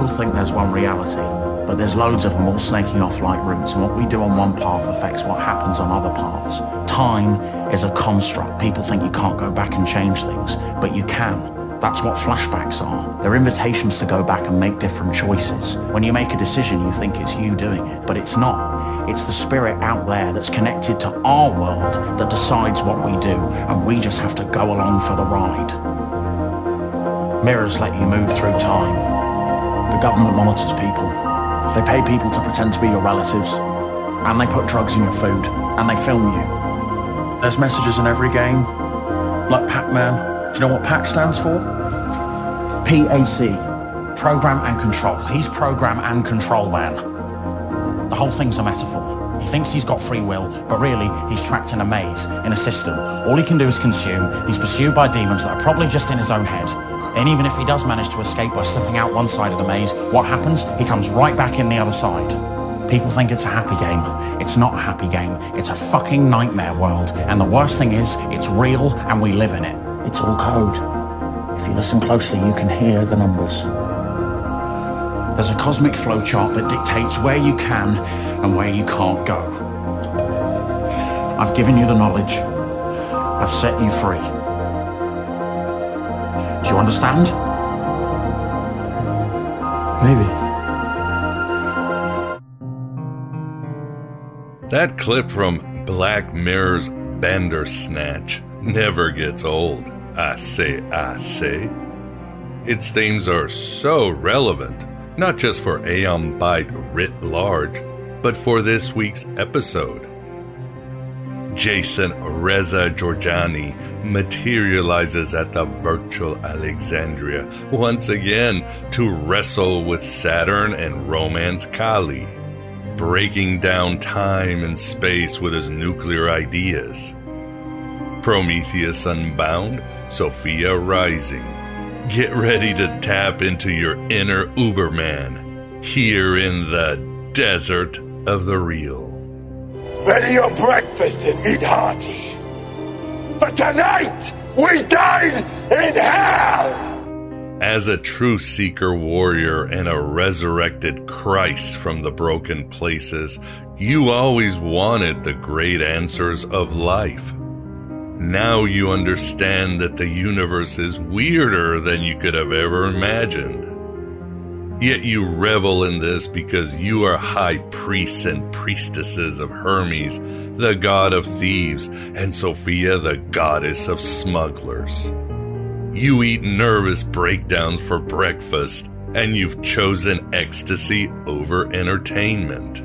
People think there's one reality, but there's loads of them all snaking off like roots, and what we do on one path affects what happens on other paths. Time is a construct. People think you can't go back and change things, but you can. That's what flashbacks are. They're invitations to go back and make different choices. When you make a decision, you think it's you doing it, but it's not. It's the spirit out there that's connected to our world that decides what we do, and we just have to go along for the ride. Mirrors let you move through time. The government monitors people. They pay people to pretend to be your relatives, and they put drugs in your food, and they film you. There's messages in every game, like Pac-Man, do you know what PAC stands for? PAC. Program and Control. He's Program and Control Man. The whole thing's a metaphor. He thinks he's got free will, but really he's trapped in a maze, in a system. All he can do is consume. He's pursued by demons that are probably just in his own head. And even if he does manage to escape by slipping out one side of the maze, what happens? He comes right back in the other side. People think it's a happy game. It's not a happy game. It's a fucking nightmare world. And the worst thing is, it's real and we live in it. It's all code. If you listen closely, you can hear the numbers. There's a cosmic flowchart that dictates where you can and where you can't go. I've given you the knowledge. I've set you free. You understand? Maybe. That clip from Black Mirror's Bandersnatch never gets old. I say, I say. Its themes are so relevant, not just for Aeon Byte writ large, but for this week's episode. Jason Reza Jorjani materializes at the virtual Alexandria once again to wrestle with Saturn and romance Kali, breaking down time and space with his nuclear ideas. Prometheus Unbound, Sophia Rising. Get ready to tap into your inner Uberman here in the desert of the real. Ready your breakfast and eat hearty. But tonight, we dine in hell! As a true seeker warrior and a resurrected Christ from the broken places, you always wanted the great answers of life. Now you understand that the universe is weirder than you could have ever imagined. Yet you revel in this because you are high priests and priestesses of Hermes, the god of thieves, and Sophia, the goddess of smugglers. You eat nervous breakdowns for breakfast, and you've chosen ecstasy over entertainment.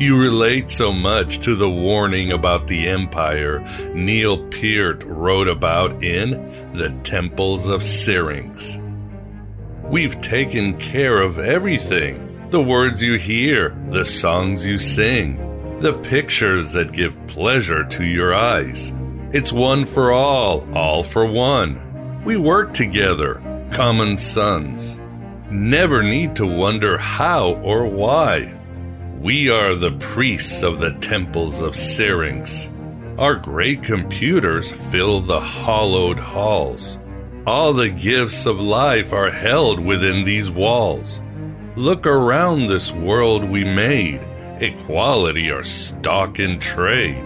You relate so much to the warning about the empire Neil Peart wrote about in The Temples of Syrinx. We've taken care of everything the words you hear, the songs you sing, the pictures that give pleasure to your eyes. It's one for all, all for one. We work together, common sons. Never need to wonder how or why. We are the priests of the temples of Syrinx. Our great computers fill the hollowed halls. All the gifts of life are held within these walls. Look around this world we made. Equality are stock in trade.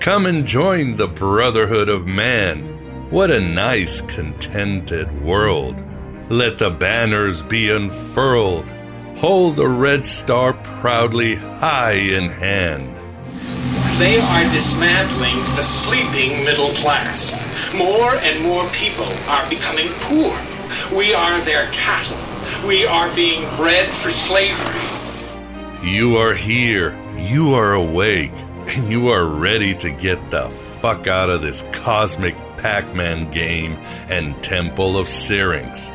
Come and join the brotherhood of man. What a nice, contented world. Let the banners be unfurled hold the red star proudly high in hand. They are dismantling the sleeping middle class. More and more people are becoming poor. We are their cattle. We are being bred for slavery. You are here. You are awake. And you are ready to get the fuck out of this cosmic Pac Man game and Temple of Syrinx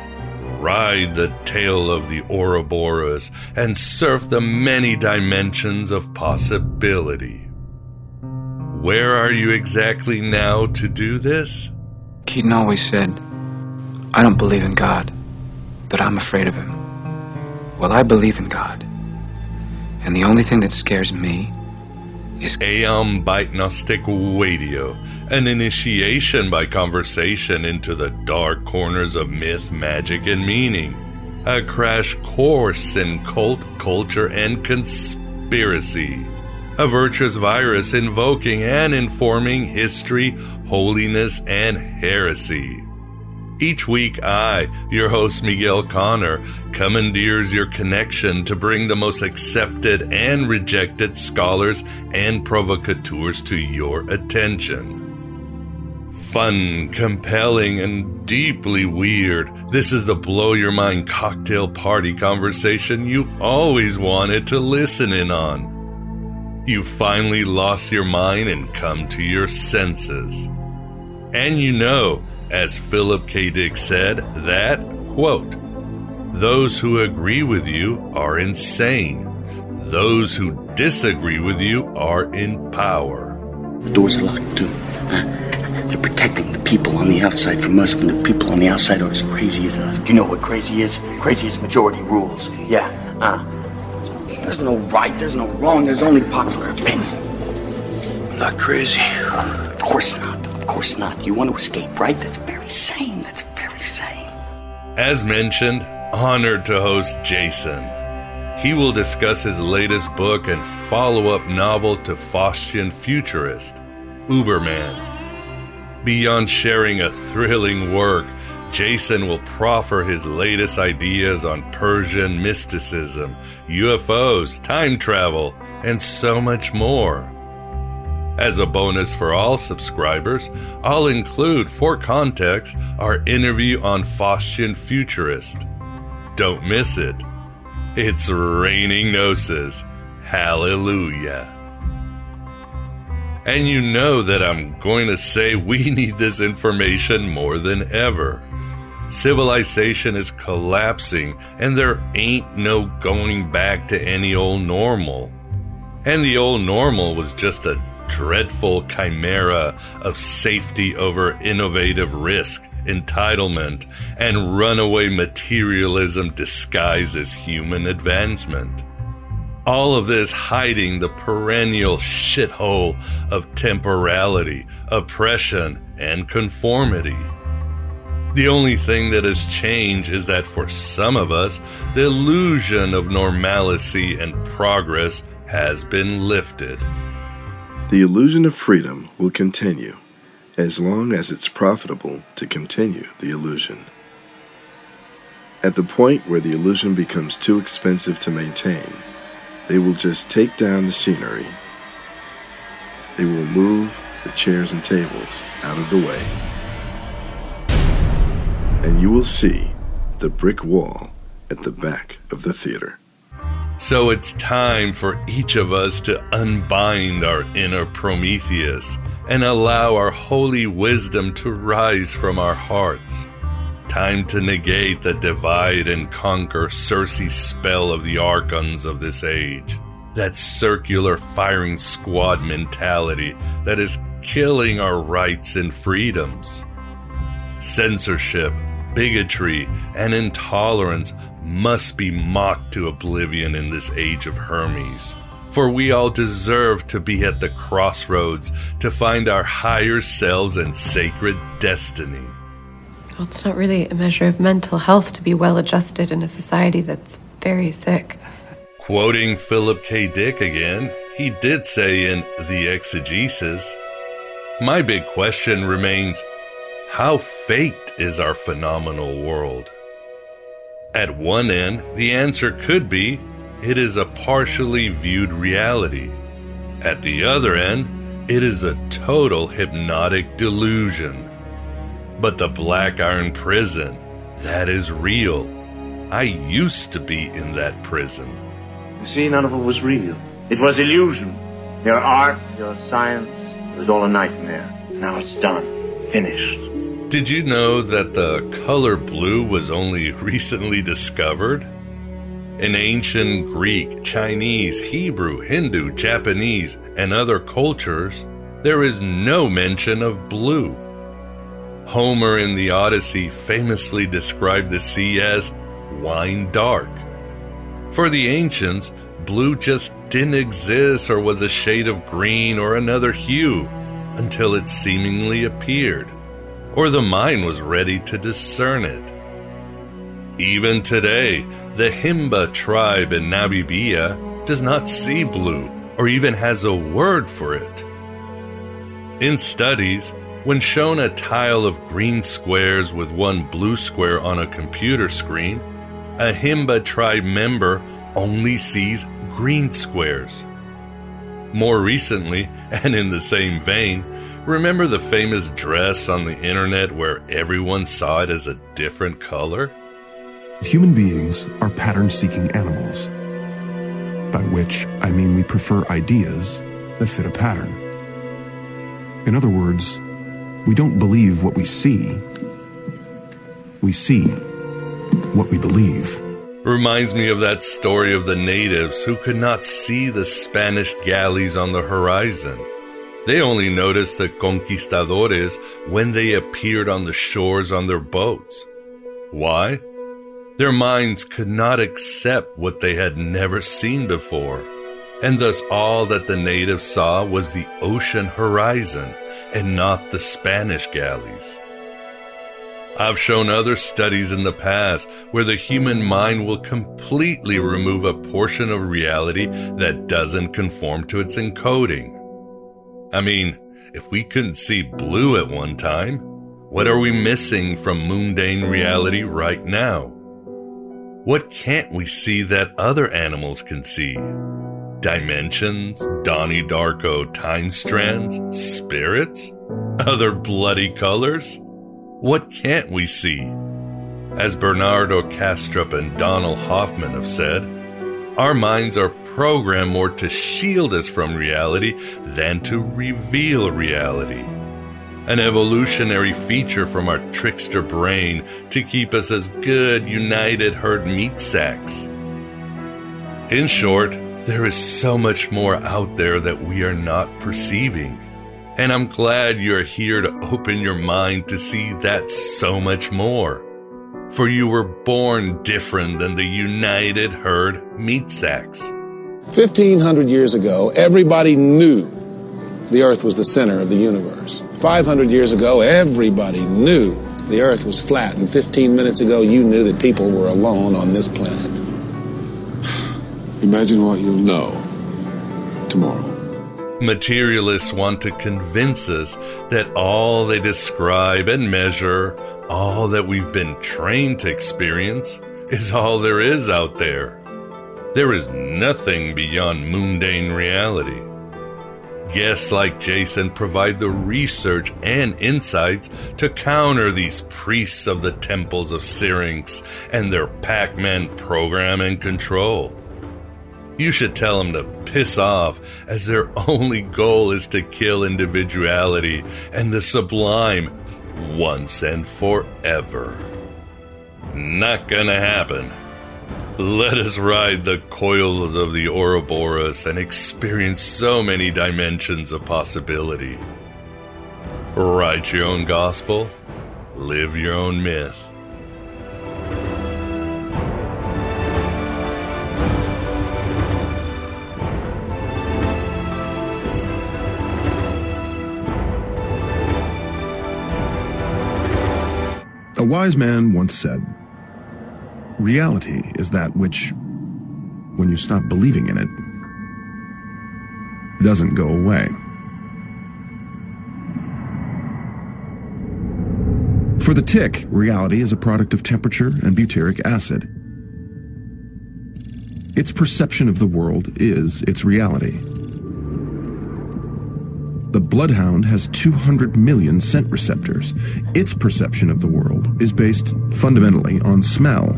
ride the tail of the Ouroboros and surf the many dimensions of possibility. Where are you exactly now to do this? Keaton always said, I don't believe in God, but I'm afraid of him. Well, I believe in God. And the only thing that scares me is Aeon Byte Gnostic Radio an initiation by conversation into the dark corners of myth, magic, and meaning. a crash course in cult culture and conspiracy, a virtuous virus invoking and informing history, holiness, and heresy. Each week, I, your host Miguel Connor, commandeers your connection to bring the most accepted and rejected scholars and provocateurs to your attention. Fun, compelling, and deeply weird, this is the blow your mind cocktail party conversation you always wanted to listen in on. You finally lost your mind and come to your senses. And you know, as Philip K. Dick said, that, quote, those who agree with you are insane. Those who disagree with you are in power. The doors are locked too. They're protecting the people on the outside from us when the people on the outside are as crazy as us. Do you know what crazy is? Crazy is majority rules. Yeah, uh. There's no right, there's no wrong, there's only popular opinion. I'm Not crazy. Of course not. Of course not. You want to escape, right? That's very sane. That's very sane. As mentioned, honored to host Jason. He will discuss his latest book and follow up novel to Faustian Futurist, Uberman. Beyond sharing a thrilling work, Jason will proffer his latest ideas on Persian mysticism, UFOs, time travel, and so much more. As a bonus for all subscribers, I'll include, for context, our interview on Faustian Futurist. Don't miss it. It's raining gnosis. Hallelujah. And you know that I'm going to say we need this information more than ever. Civilization is collapsing, and there ain't no going back to any old normal. And the old normal was just a dreadful chimera of safety over innovative risk, entitlement, and runaway materialism disguised as human advancement. All of this hiding the perennial shithole of temporality, oppression, and conformity. The only thing that has changed is that for some of us, the illusion of normalcy and progress has been lifted. The illusion of freedom will continue as long as it's profitable to continue the illusion. At the point where the illusion becomes too expensive to maintain, they will just take down the scenery. They will move the chairs and tables out of the way. And you will see the brick wall at the back of the theater. So it's time for each of us to unbind our inner Prometheus and allow our holy wisdom to rise from our hearts. Time to negate the divide and conquer Circe spell of the archons of this age. That circular firing squad mentality that is killing our rights and freedoms. Censorship, bigotry, and intolerance must be mocked to oblivion in this age of Hermes. For we all deserve to be at the crossroads to find our higher selves and sacred destiny. Well, it's not really a measure of mental health to be well adjusted in a society that's very sick. Quoting Philip K. Dick again, he did say in The Exegesis My big question remains how faked is our phenomenal world? At one end, the answer could be it is a partially viewed reality. At the other end, it is a total hypnotic delusion. But the Black Iron Prison, that is real. I used to be in that prison. You see, none of it was real. It was illusion. Your art, your science, it was all a nightmare. Now it's done. Finished. Did you know that the color blue was only recently discovered? In ancient Greek, Chinese, Hebrew, Hindu, Japanese, and other cultures, there is no mention of blue. Homer in the Odyssey famously described the sea as wine dark. For the ancients, blue just didn't exist or was a shade of green or another hue until it seemingly appeared, or the mind was ready to discern it. Even today, the Himba tribe in Namibia does not see blue or even has a word for it. In studies, when shown a tile of green squares with one blue square on a computer screen, a Himba tribe member only sees green squares. More recently, and in the same vein, remember the famous dress on the internet where everyone saw it as a different color? Human beings are pattern seeking animals, by which I mean we prefer ideas that fit a pattern. In other words, we don't believe what we see, we see what we believe. Reminds me of that story of the natives who could not see the Spanish galleys on the horizon. They only noticed the conquistadores when they appeared on the shores on their boats. Why? Their minds could not accept what they had never seen before, and thus all that the natives saw was the ocean horizon and not the Spanish galleys. I've shown other studies in the past where the human mind will completely remove a portion of reality that doesn't conform to its encoding. I mean, if we couldn't see blue at one time, what are we missing from mundane reality right now? What can't we see that other animals can see? Dimensions, Donnie Darko time strands, spirits, other bloody colors? What can't we see? As Bernardo Kastrup and Donald Hoffman have said, our minds are programmed more to shield us from reality than to reveal reality. An evolutionary feature from our trickster brain to keep us as good, united herd meat sacks. In short, there is so much more out there that we are not perceiving. And I'm glad you're here to open your mind to see that so much more. For you were born different than the united herd meat sacks. 1500 years ago, everybody knew the earth was the center of the universe. 500 years ago, everybody knew the earth was flat. And 15 minutes ago, you knew that people were alone on this planet. Imagine what you'll know tomorrow. Materialists want to convince us that all they describe and measure, all that we've been trained to experience, is all there is out there. There is nothing beyond mundane reality. Guests like Jason provide the research and insights to counter these priests of the temples of Syrinx and their Pac Man program and control. You should tell them to piss off, as their only goal is to kill individuality and the sublime once and forever. Not gonna happen. Let us ride the coils of the Ouroboros and experience so many dimensions of possibility. Write your own gospel, live your own myth. A wise man once said, Reality is that which, when you stop believing in it, doesn't go away. For the tick, reality is a product of temperature and butyric acid. Its perception of the world is its reality. The bloodhound has 200 million scent receptors. Its perception of the world is based fundamentally on smell.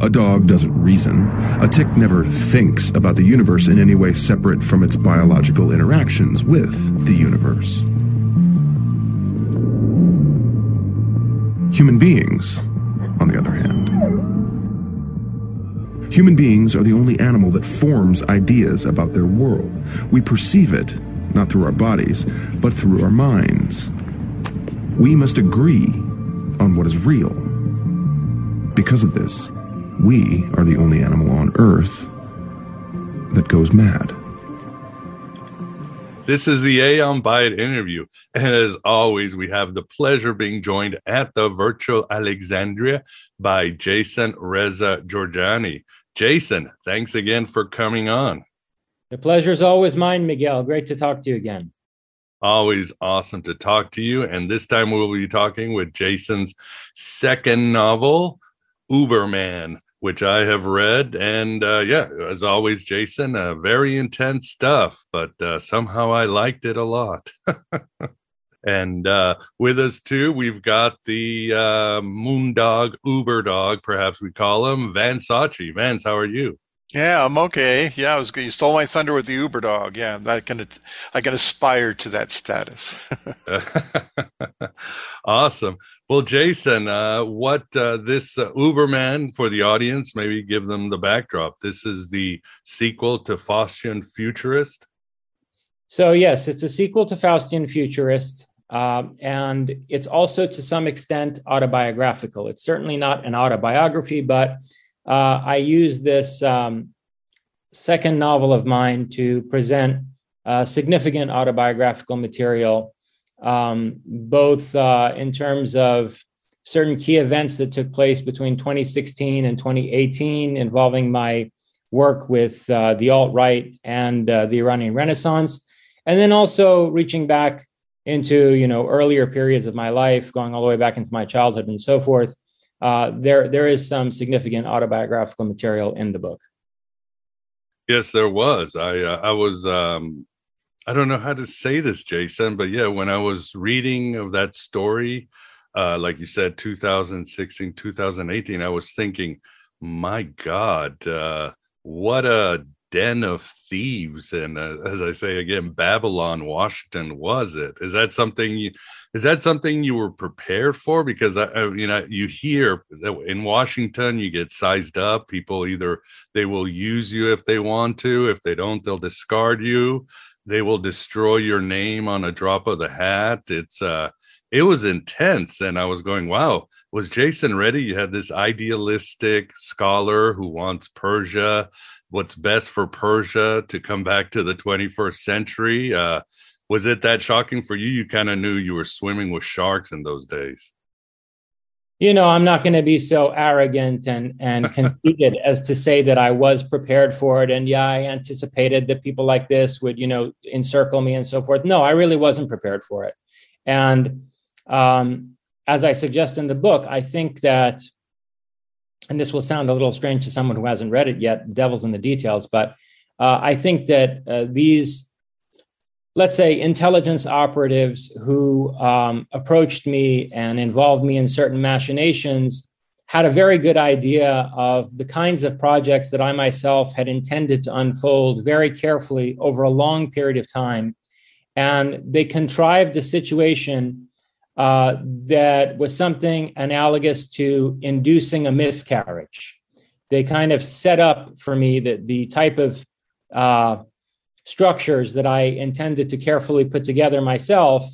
A dog doesn't reason. A tick never thinks about the universe in any way separate from its biological interactions with the universe. Human beings, on the other hand, Human beings are the only animal that forms ideas about their world. We perceive it, not through our bodies, but through our minds. We must agree on what is real. Because of this, we are the only animal on Earth that goes mad. This is the Aeon Byte interview. And as always, we have the pleasure being joined at the virtual Alexandria by Jason Reza Jorjani. Jason, thanks again for coming on. The pleasure is always mine, Miguel. Great to talk to you again. Always awesome to talk to you. And this time we'll be talking with Jason's second novel, Uberman which I have read. And uh, yeah, as always, Jason, uh, very intense stuff, but uh, somehow I liked it a lot. and uh, with us too, we've got the uh, Moondog, Uber dog, perhaps we call him, Vance Sachi. Vance, how are you? Yeah, I'm okay. Yeah, I was. Good. You stole my thunder with the Uber dog. Yeah, I can. I can aspire to that status. awesome. Well, Jason, uh, what uh, this uh, Uberman for the audience? Maybe give them the backdrop. This is the sequel to Faustian Futurist. So yes, it's a sequel to Faustian Futurist. Um, and it's also to some extent autobiographical. It's certainly not an autobiography, but uh, I use this um, second novel of mine to present uh, significant autobiographical material, um, both uh, in terms of certain key events that took place between 2016 and 2018 involving my work with uh, the alt right and uh, the Iranian Renaissance, and then also reaching back into you know earlier periods of my life, going all the way back into my childhood and so forth uh, there there is some significant autobiographical material in the book. Yes, there was. I uh, I was um, I don't know how to say this, Jason, but yeah, when I was reading of that story, uh, like you said, 2016, 2018, I was thinking, my God, uh, what a den of thieves and uh, as i say again babylon washington was it? Is that something you is that something you were prepared for? Because I, I, you know you hear that in washington you get sized up people either they will use you if they want to if they don't they'll discard you they will destroy your name on a drop of the hat. It's uh it was intense and i was going wow was jason ready you had this idealistic scholar who wants persia what's best for Persia to come back to the 21st century. Uh, was it that shocking for you? You kind of knew you were swimming with sharks in those days. You know, I'm not going to be so arrogant and and conceited as to say that I was prepared for it. And yeah, I anticipated that people like this would, you know, encircle me and so forth. No, I really wasn't prepared for it. And um, as I suggest in the book, I think that and this will sound a little strange to someone who hasn't read it yet, the devil's in the details, but uh, I think that uh, these, let's say, intelligence operatives who um, approached me and involved me in certain machinations had a very good idea of the kinds of projects that I myself had intended to unfold very carefully over a long period of time. And they contrived a situation uh, that was something analogous to inducing a miscarriage. They kind of set up for me that the type of uh, structures that I intended to carefully put together myself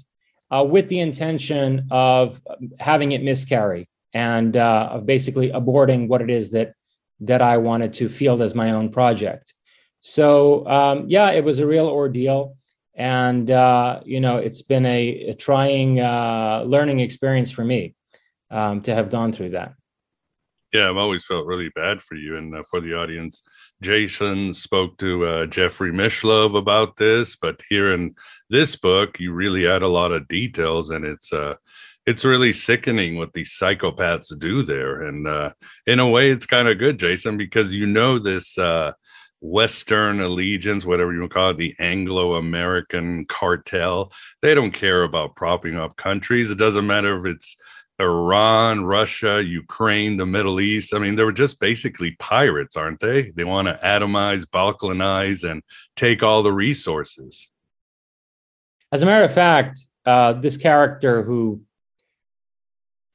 uh, with the intention of having it miscarry and uh, of basically aborting what it is that that I wanted to field as my own project. So um, yeah, it was a real ordeal and uh, you know it's been a, a trying uh, learning experience for me um, to have gone through that. Yeah i've always felt really bad for you and uh, for the audience. Jason spoke to uh, jeffrey mishlove about this but here in this book you really add a lot of details and it's uh it's really sickening what these psychopaths do there. And uh in a way it's kind of good jason because you know this Western allegiance, whatever you call it, the Anglo American cartel. They don't care about propping up countries. It doesn't matter if it's Iran, Russia, Ukraine, the Middle East. I mean, they were just basically pirates, aren't they? They want to atomize, balkanize, and take all the resources. As a matter of fact, uh, this character who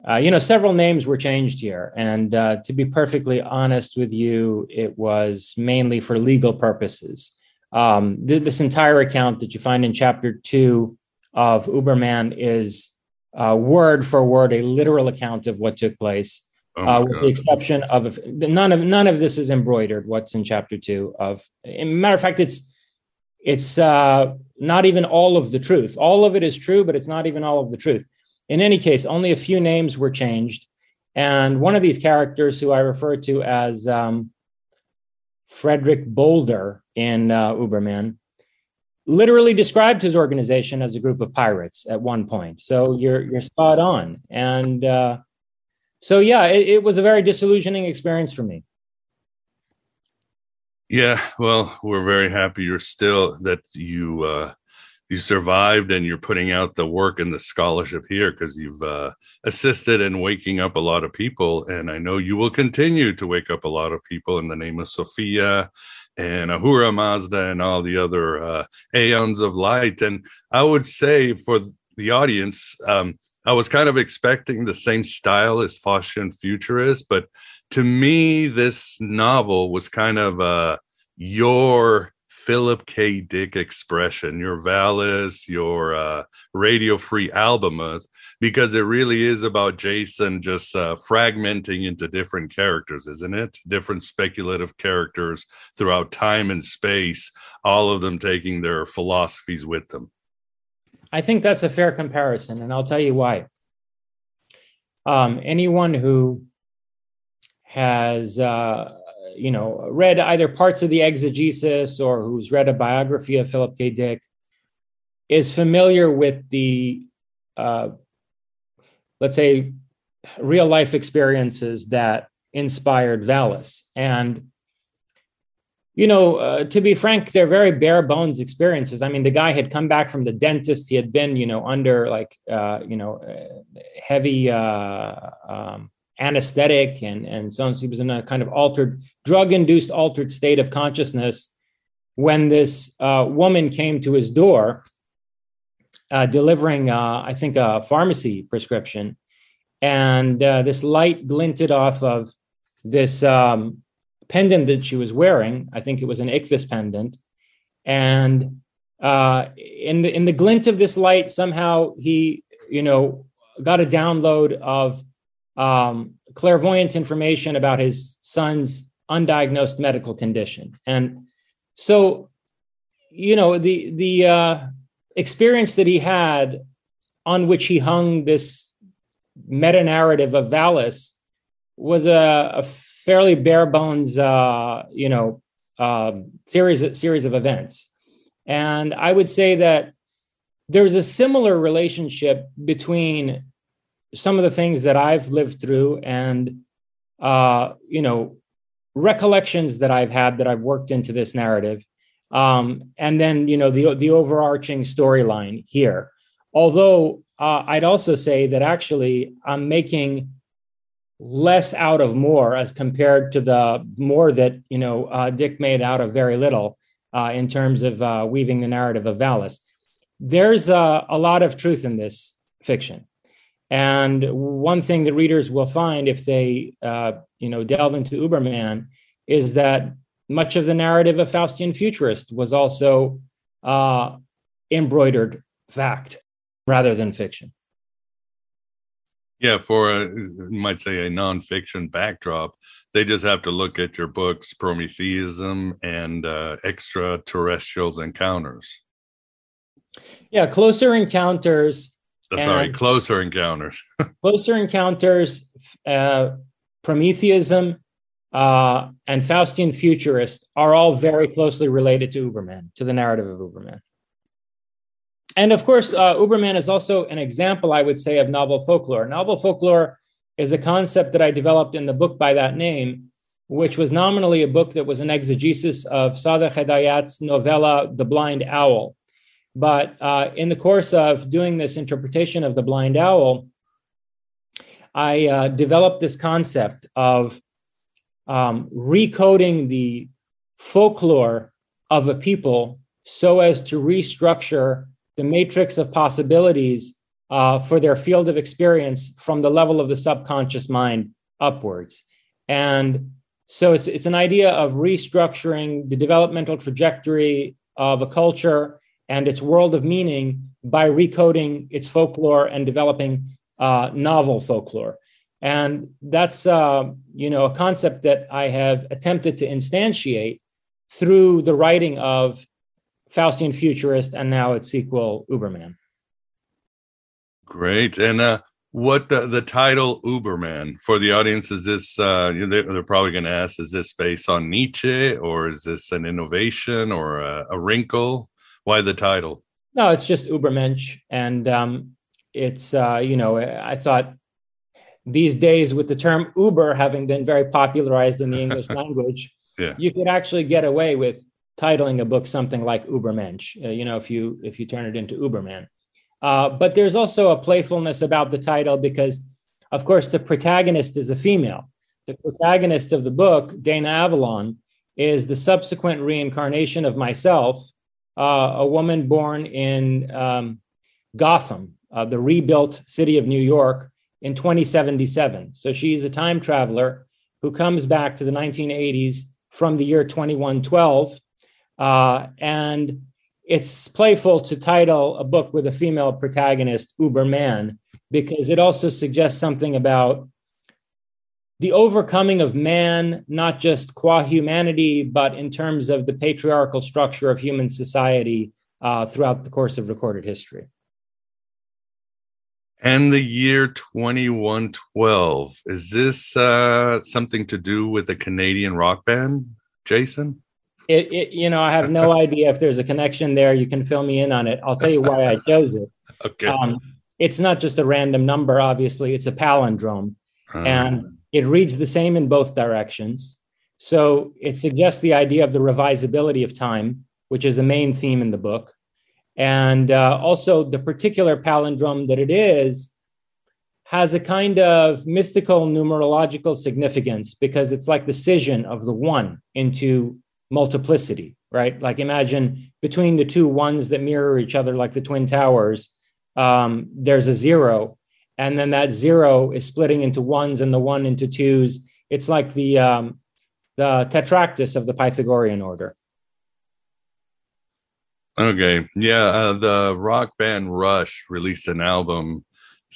uh, you know, several names were changed here. And uh, to be perfectly honest with you, it was mainly for legal purposes. Um, th- this entire account that you find in chapter two of Uberman is uh, word for word a literal account of what took place, oh uh, with the exception of none of none of this is embroidered. What's in chapter two of, matter of fact, it's it's uh, not even all of the truth. All of it is true, but it's not even all of the truth. In any case, only a few names were changed. And one of these characters, who I refer to as um, Frederick Boulder in uh, Uberman, literally described his organization as a group of pirates at one point. So you're you're spot on. And uh, so yeah, it, it was a very disillusioning experience for me. Yeah, well, we're very happy you're still that you uh, you survived and you're putting out the work and the scholarship here because you've uh, assisted in waking up a lot of people, and I know you will continue to wake up a lot of people in the name of Sophia and Ahura Mazda and all the other uh, aeons of light. And I would say for the audience, um, I was kind of expecting the same style as Faustian Futurist, but to me, this novel was kind of uh, your Philip K. Dick expression, your Valis, your uh, Radio Free Albemuth, because it really is about Jason just uh, fragmenting into different characters, isn't it? Different speculative characters throughout time and space, all of them taking their philosophies with them. I think that's a fair comparison, and I'll tell you why. Um, anyone who has uh, you know read either parts of the exegesis or who's read a biography of Philip K. Dick is familiar with the uh, let's say real life experiences that inspired Valis and you know, uh, to be frank, they're very bare bones experiences. I mean, the guy had come back from the dentist. He had been, you know, under like, uh, you know, uh, heavy uh, um, anesthetic and and so on. So he was in a kind of altered, drug-induced altered state of consciousness when this uh, woman came to his door, uh, delivering, uh, I think, a pharmacy prescription, and uh, this light glinted off of this um, pendant that she was wearing. I think it was an ichthys pendant, and uh, in the in the glint of this light, somehow he, you know, got a download of um, clairvoyant information about his son's undiagnosed medical condition. And so, you know, the the uh, experience that he had on which he hung this meta narrative of Valis was a, a fairly bare bones, uh, you know, uh, series series of events. And I would say that there's a similar relationship between some of the things that I've lived through and uh, you know recollections that I've had that I've worked into this narrative, um, and then you know the the overarching storyline here. Although uh, I'd also say that actually I'm making less out of more as compared to the more that you know uh, Dick made out of very little uh, in terms of uh, weaving the narrative of Valis. There's a lot of truth in this fiction. And one thing that readers will find if they, uh, you know, delve into Uberman is that much of the narrative of Faustian Futurist was also uh, embroidered fact rather than fiction. Yeah, for a, you might say a nonfiction backdrop, they just have to look at your books, Prometheism and uh, Extraterrestrials Encounters. Yeah, Closer Encounters sorry, closer encounters. closer encounters, uh, Prometheism, uh, and Faustian Futurist are all very closely related to Uberman, to the narrative of Uberman. And of course, uh, Uberman is also an example, I would say, of novel folklore. Novel folklore is a concept that I developed in the book by that name, which was nominally a book that was an exegesis of Sadegh Hedayat's novella, The Blind Owl. But uh, in the course of doing this interpretation of the blind owl, I uh, developed this concept of um, recoding the folklore of a people so as to restructure the matrix of possibilities uh, for their field of experience from the level of the subconscious mind upwards. And so it's, it's an idea of restructuring the developmental trajectory of a culture and its world of meaning by recoding its folklore and developing uh, novel folklore. And that's uh, you know a concept that I have attempted to instantiate through the writing of Faustian Futurist, and now its sequel, Uberman. Great. And uh, what the, the title Uberman for the audience is this? Uh, they're, probably going to ask: Is this based on Nietzsche, or is this an innovation or a, a wrinkle? Why the title? No, it's just Ubermensch, and um, it's uh, you know I thought these days with the term Uber having been very popularized in the English language, yeah. you could actually get away with titling a book something like Ubermensch. Uh, you know, if you if you turn it into Uberman. Uh, but there's also a playfulness about the title because, of course, the protagonist is a female. The protagonist of the book, Dana Avalon, is the subsequent reincarnation of myself, uh, a woman born in um, Gotham, uh, the rebuilt city of New York, in 2077. So she's a time traveler who comes back to the 1980s from the year 2112. Uh, and it's playful to title a book with a female protagonist Uberman because it also suggests something about the overcoming of man, not just qua humanity, but in terms of the patriarchal structure of human society uh, throughout the course of recorded history. And the year 2112, is this uh, something to do with a Canadian rock band, Jason? It, it, you know, I have no idea if there's a connection there. You can fill me in on it. I'll tell you why I chose it. Okay. Um, it's not just a random number, obviously, it's a palindrome. Um, and it reads the same in both directions. So it suggests the idea of the revisability of time, which is a main theme in the book. And uh, also, the particular palindrome that it is has a kind of mystical numerological significance because it's like the scission of the one into multiplicity, right? Like imagine between the two ones that mirror each other, like the Twin Towers, um, there's a zero. And then that zero is splitting into ones and the one into twos. It's like the, um, the tetractys of the Pythagorean order. Okay. Yeah. Uh, the rock band Rush released an album.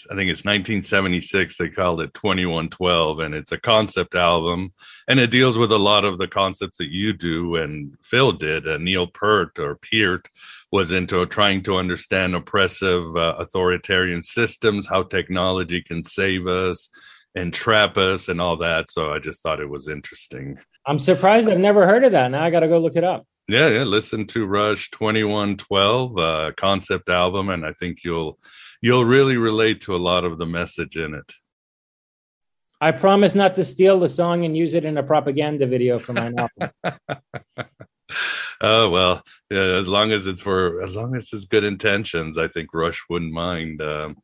I think it's 1976. They called it 2112, and it's a concept album, and it deals with a lot of the concepts that you do and Phil did. Uh, Neil Peart or Peart was into trying to understand oppressive uh, authoritarian systems, how technology can save us and trap us, and all that. So I just thought it was interesting. I'm surprised I've never heard of that. Now I got to go look it up. Yeah, yeah. Listen to Rush Twenty One Twelve uh, concept album, and I think you'll you'll really relate to a lot of the message in it. I promise not to steal the song and use it in a propaganda video for my novel. Oh well, yeah, as long as it's for as long as it's good intentions, I think Rush wouldn't mind. Um,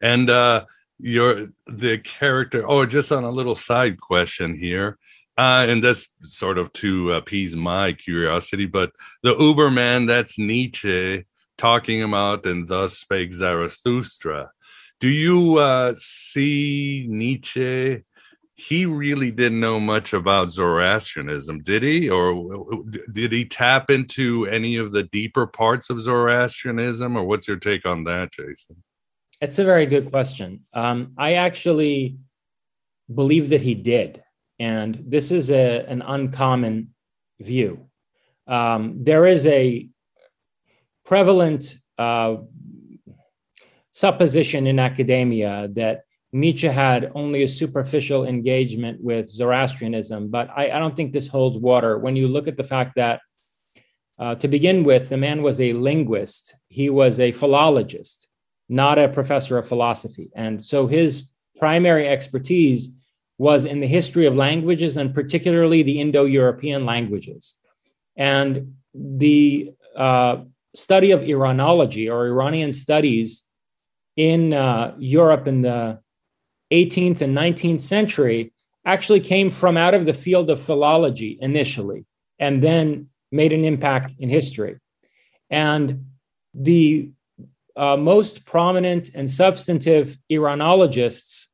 and uh, your the character. Oh, just on a little side question here. Uh, and that's sort of to appease my curiosity, but the Uberman, that's Nietzsche talking about, and thus spake Zarathustra. Do you uh, see Nietzsche? He really didn't know much about Zoroastrianism, did he? Or did he tap into any of the deeper parts of Zoroastrianism? Or what's your take on that, Jason? It's a very good question. Um, I actually believe that he did. And this is a, an uncommon view. Um, there is a prevalent uh, supposition in academia that Nietzsche had only a superficial engagement with Zoroastrianism, but I, I don't think this holds water. When you look at the fact that, uh, to begin with, the man was a linguist, he was a philologist, not a professor of philosophy. And so his primary expertise was in the history of languages and particularly the Indo European languages. And the uh, study of Iranology or Iranian studies in uh, Europe in the 18th and 19th century actually came from out of the field of philology initially and then made an impact in history. And the uh, most prominent and substantive Iranologists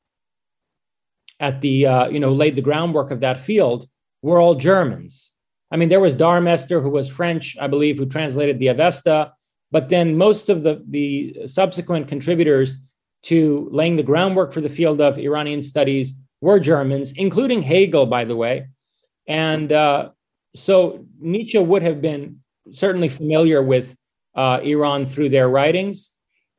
at the uh, you know laid the groundwork of that field were all Germans. I mean, there was Darmesteter, who was French, I believe, who translated the Avesta. But then most of the the subsequent contributors to laying the groundwork for the field of Iranian studies were Germans, including Hegel, by the way. And uh, so Nietzsche would have been certainly familiar with uh, Iran through their writings.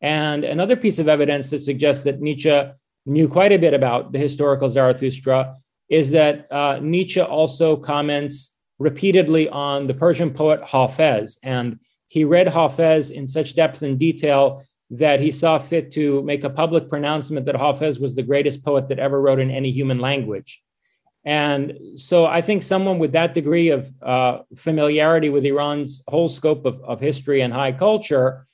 And another piece of evidence that suggests that Nietzsche knew quite a bit about the historical Zarathustra is that uh, Nietzsche also comments repeatedly on the Persian poet Hafez. And he read Hafez in such depth and detail that he saw fit to make a public pronouncement that Hafez was the greatest poet that ever wrote in any human language. And so I think someone with that degree of uh, familiarity with Iran's whole scope of, of history and high culture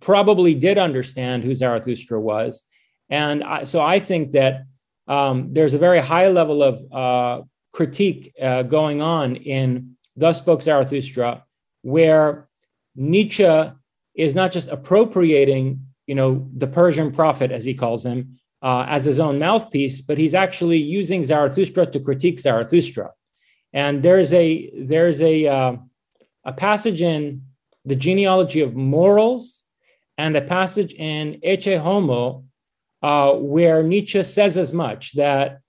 probably did understand who Zarathustra was. And I, so I think that um, there's a very high level of uh, critique uh, going on in Thus Spoke Zarathustra, where Nietzsche is not just appropriating, you know, the Persian prophet, as he calls him, uh, as his own mouthpiece, but he's actually using Zarathustra to critique Zarathustra. And there's a there's a uh, a passage in the genealogy of morals and a passage in Ecce Homo uh, where Nietzsche says as much that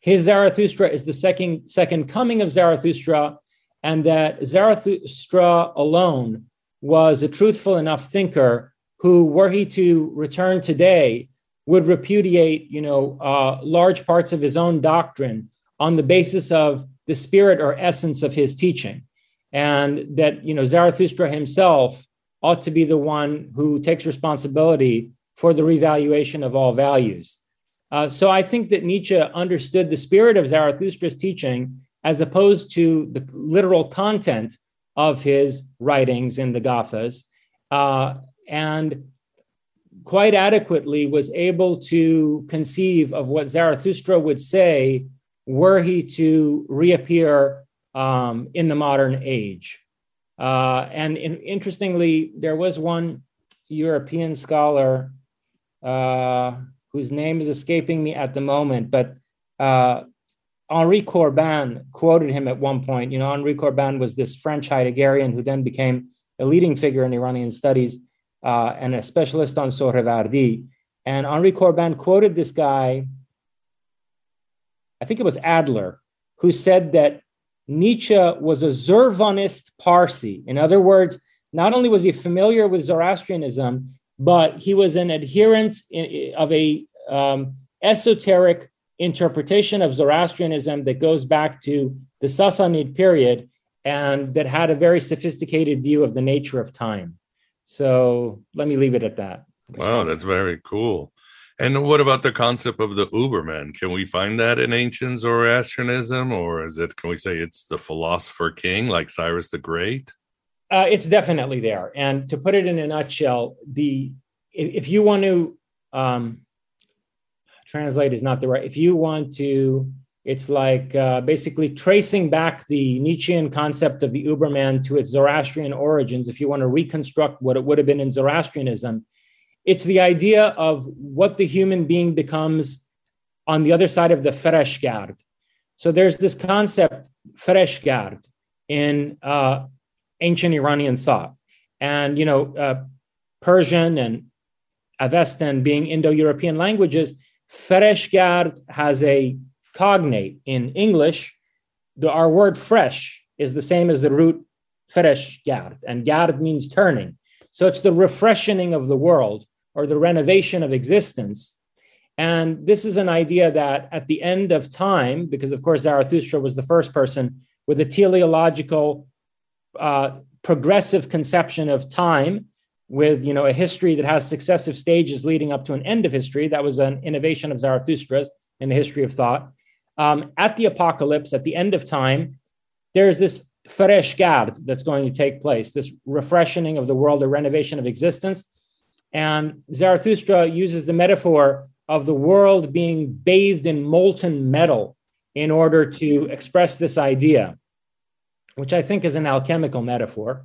his Zarathustra is the second second coming of Zarathustra, and that Zarathustra alone was a truthful enough thinker who, were he to return today, would repudiate, you know, uh, large parts of his own doctrine on the basis of the spirit or essence of his teaching, and that you know Zarathustra himself ought to be the one who takes responsibility for the revaluation of all values. Uh, so I think that Nietzsche understood the spirit of Zarathustra's teaching as opposed to the literal content of his writings in the Gathas, uh, and quite adequately was able to conceive of what Zarathustra would say were he to reappear um, in the modern age. Uh, and in, interestingly, there was one European scholar uh, whose name is escaping me at the moment, but uh, Henri Corbin quoted him at one point. You know, Henri Corbin was this French Heideggerian who then became a leading figure in Iranian studies uh, and a specialist on Sohrawardi. And Henri Corbin quoted this guy, I think it was Adler, who said that Nietzsche was a Zurvanist Parsi. In other words, not only was he familiar with Zoroastrianism, but he was an adherent of a um, esoteric interpretation of Zoroastrianism that goes back to the Sassanid period and that had a very sophisticated view of the nature of time. So let me leave it at that. Wow, that's very cool. And what about the concept of the Uberman? Can we find that in ancient Zoroastrianism, or is it? Can we say it's the philosopher king, like Cyrus the Great? Uh, it's definitely there. And to put it in a nutshell, the if you want to um, translate is not the right. If you want to, it's like uh, basically tracing back the Nietzschean concept of the Uberman to its Zoroastrian origins. If you want to reconstruct what it would have been in Zoroastrianism, it's the idea of what the human being becomes on the other side of the Fereshgard. So there's this concept, Fereshgard, in uh, ancient Iranian thought. And, you know, uh, Persian and Avestan being Indo European languages, Fereshgard has a cognate in English. The, our word fresh is the same as the root Fereshgard, and gard means turning. So it's the refreshing of the world or the renovation of existence. And this is an idea that at the end of time, because of course Zarathustra was the first person with a teleological, uh, progressive conception of time, with you know a history that has successive stages leading up to an end of history. That was an innovation of Zarathustra's in the history of thought. Um, at the apocalypse, at the end of time, there's this Fereshgard that's going to take place, this refreshing of the world, a renovation of existence and Zarathustra uses the metaphor of the world being bathed in molten metal in order to express this idea, which I think is an alchemical metaphor.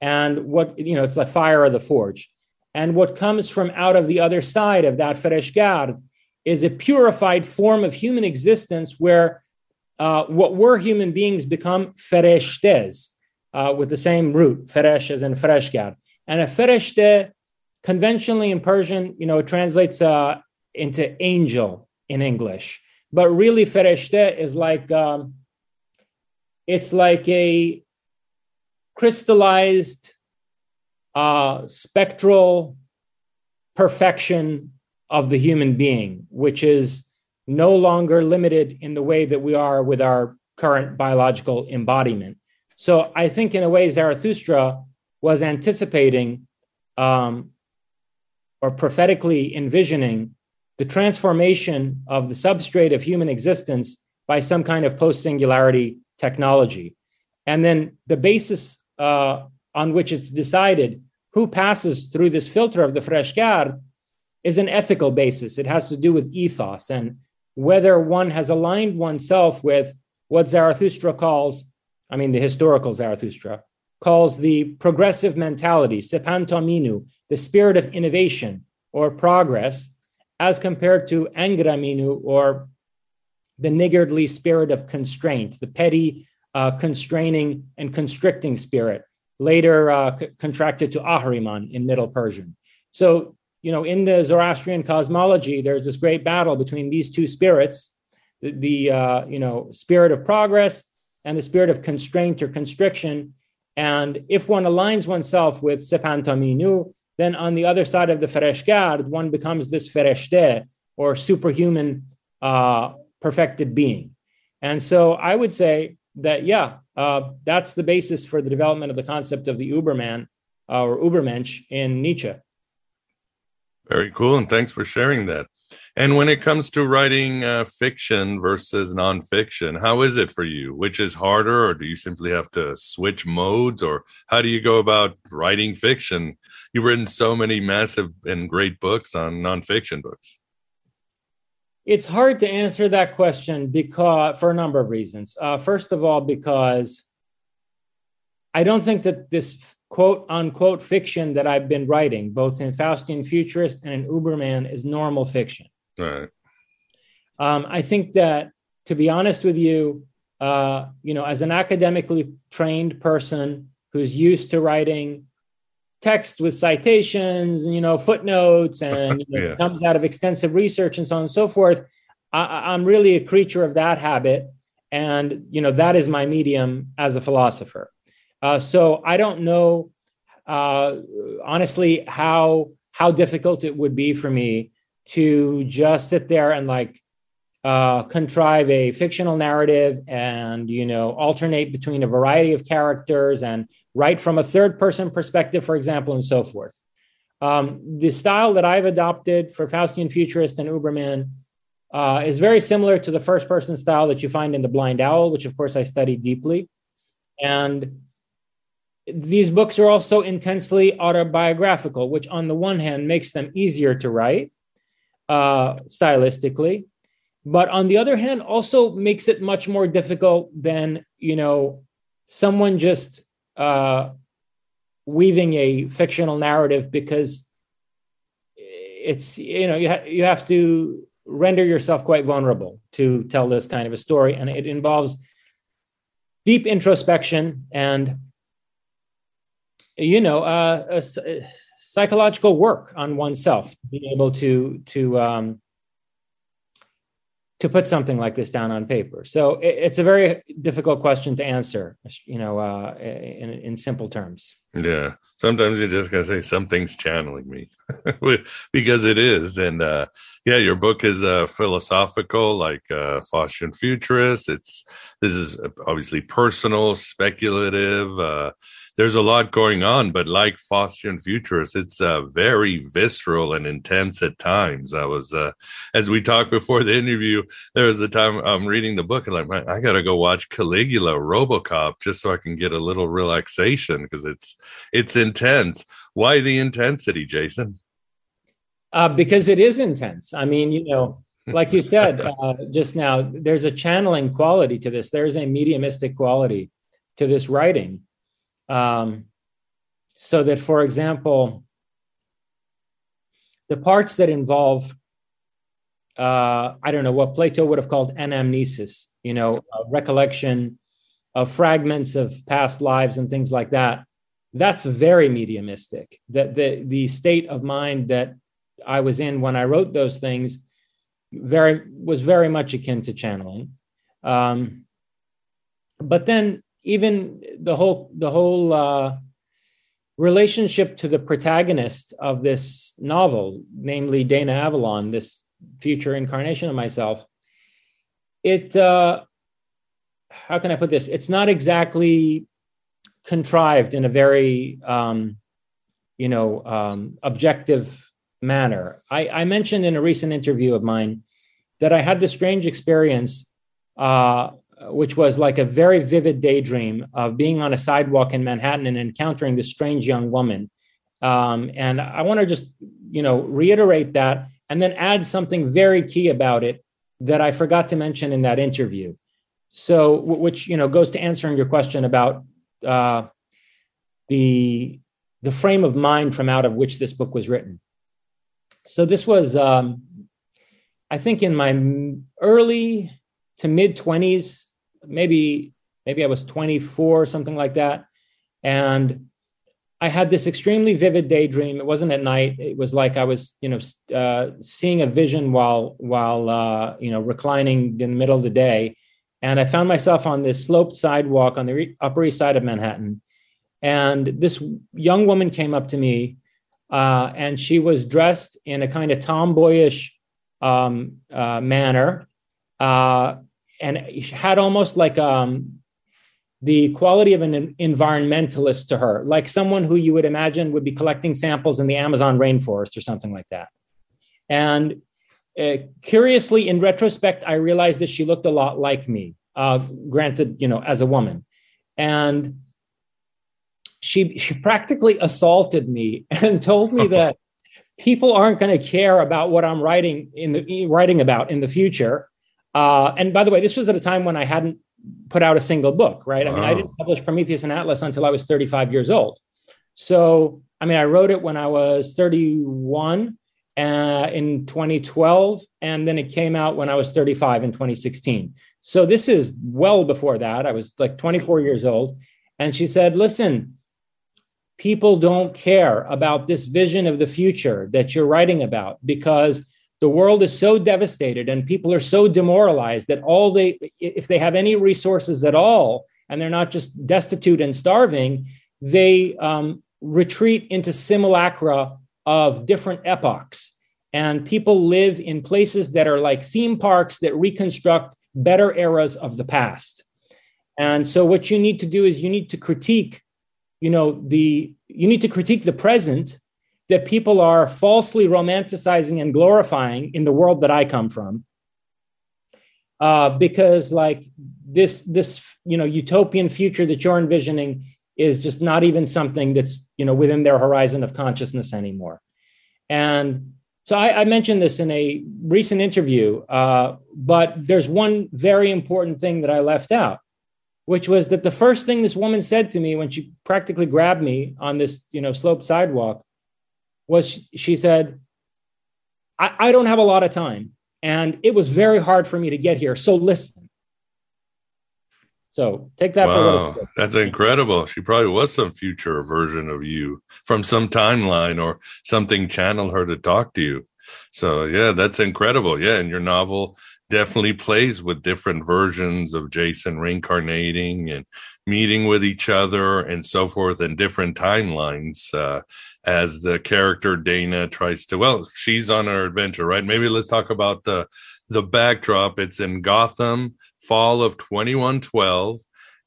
And what, you know, it's the fire of the forge. And what comes from out of the other side of that Fereshgard is a purified form of human existence where uh, what were human beings become fereshtes, uh, with the same root, feresh as in Fereshgard. And a fereshte conventionally in Persian, you know, it translates uh, into angel in English, but really fereshte is like um, it's like a crystallized uh, spectral perfection of the human being, which is no longer limited in the way that we are with our current biological embodiment. So I think, in a way, Zarathustra was anticipating um, or prophetically envisioning the transformation of the substrate of human existence by some kind of post singularity technology. And then the basis uh, on which it's decided who passes through this filter of the Freshgard is an ethical basis. It has to do with ethos and whether one has aligned oneself with what Zarathustra calls, I mean, the historical Zarathustra, calls the progressive mentality, sepantominu, the spirit of innovation or progress, as compared to angraminu or the niggardly spirit of constraint, the petty, uh, constraining, and constricting spirit, later uh, c- contracted to Ahriman in Middle Persian. So, you know, in the Zoroastrian cosmology, there's this great battle between these two spirits, the, the uh, you know, spirit of progress and the spirit of constraint or constriction. And if one aligns oneself with Sepantaminu, then on the other side of the Fereshgard, one becomes this Fereshte or superhuman uh, perfected being. And so I would say that, yeah, uh, that's the basis for the development of the concept of the Uberman uh, or Ubermensch in Nietzsche. Very cool. And thanks for sharing that. And when it comes to writing uh, fiction versus nonfiction, how is it for you? Which is harder, or do you simply have to switch modes, or how do you go about writing fiction? You've written so many massive and great books on nonfiction books. It's hard to answer that question because for a number of reasons. Uh, first of all, because I don't think that this quote unquote fiction that I've been writing, both in Faustian Futurist and in Uberman, is normal fiction. Right. Um, I think that, to be honest with you, uh, you know, as an academically trained person who's used to writing text with citations and you know footnotes and you know, Yeah. comes out of extensive research and so on and so forth, I, I'm really a creature of that habit, and you know that is my medium as a philosopher. Uh, so I don't know, uh, honestly, how how difficult it would be for me to just sit there and like uh, contrive a fictional narrative and you know alternate between a variety of characters and write from a third person perspective, for example, and so forth. Um, the style that I've adopted for Faustian Futurist and Uberman uh, is very similar to the first person style that you find in The Blind Owl, which of course I studied deeply. And these books are also intensely autobiographical, which on the one hand makes them easier to write uh, stylistically, but on the other hand also makes it much more difficult than you know someone just uh, weaving a fictional narrative because it's you know you, ha- you have to render yourself quite vulnerable to tell this kind of a story. And it involves deep introspection and you know uh, a a psychological work on oneself to be able to to um, to put something like this down on paper. So it, it's a very difficult question to answer you know uh, in, in simple terms. Yeah. Sometimes you're just gotta say something's channeling me because it is. And uh yeah, your book is uh philosophical, like uh Faustian Futurist. It's this is obviously personal, speculative. Uh there's a lot going on, but like Faustian Futurist, it's uh very visceral and intense at times. I was uh as we talked before the interview, there was a time I'm reading the book and like man, I gotta go watch Caligula Robocop just so I can get a little relaxation because it's it's intense. Why the intensity, Jason? uh, because it is intense. I mean, you know, like you said uh, just now, there's a channeling quality to this. There's a mediumistic quality to this writing. Um, so that, for example, the parts that involve, uh, I don't know, what Plato would have called anamnesis, you know, uh, recollection of fragments of past lives and things like that. That's very mediumistic. That the the state of mind that I was in when I wrote those things very was very much akin to channeling. Um, but then even the whole the whole uh, relationship to the protagonist of this novel, namely Dana Avalon, this future incarnation of myself, it uh, how can I put this? It's not exactly contrived in a very um, you know um, objective manner. I, I, mentioned in a recent interview of mine that I had this strange experience, uh, which was like a very vivid daydream of being on a sidewalk in Manhattan and encountering this strange young woman. Um, and I want to just you know reiterate that and then add something very key about it that I forgot to mention in that interview. So, which you know goes to answering your question about uh, the the frame of mind from out of which this book was written. So this was, um, I think, in my early to mid twenties, maybe maybe I was twenty four, something like that, and I had this extremely vivid daydream. It wasn't at night. It was like I was, you know, uh, seeing a vision while while uh, you know reclining in the middle of the day, and I found myself on this sloped sidewalk on the Upper East Side of Manhattan, and this young woman came up to me, uh, and she was dressed in a kind of tomboyish um, uh, manner, uh, and had almost like um, the quality of an environmentalist to her, like someone who you would imagine would be collecting samples in the Amazon rainforest or something like that. And uh, curiously, in retrospect, I realized that she looked a lot like me, uh, granted, you know, as a woman. And she, she practically assaulted me and told me that people aren't going to care about what I'm writing in the writing about in the future. Uh, and by the way, this was at a time when I hadn't put out a single book, right? I mean, I didn't publish Prometheus and Atlas until I was 35 years old. So, I mean, I wrote it when I was 31 uh, in 2012, and then it came out when I was 35 in 2016. So this is well before that. I was like 24 years old. And she said, listen, people don't care about this vision of the future that you're writing about because the world is so devastated and people are so demoralized that all they if they have any resources at all and they're not just destitute and starving they um, retreat into simulacra of different epochs and people live in places that are like theme parks that reconstruct better eras of the past and so what you need to do is you need to critique you know the you need to critique the present that people are falsely romanticizing and glorifying in the world that I come from. Uh, because like this this you know utopian future that you're envisioning is just not even something that's you know within their horizon of consciousness anymore. And so I, I mentioned this in a recent interview, uh, but there's one very important thing that I left out, which was that the first thing this woman said to me when she practically grabbed me on this you know sloped sidewalk was she said, I, I don't have a lot of time. And it was very hard for me to get here. So listen. So take that wow, for That's incredible. She probably was some future version of you from some timeline or something channeled her to talk to you. So yeah, that's incredible. Yeah, and your novel definitely plays with different versions of Jason reincarnating and meeting with each other and so forth in different timelines. Uh, as the character Dana tries to. Well, she's on her adventure, right? Maybe let's talk about the the backdrop. It's in Gotham, fall of 2112,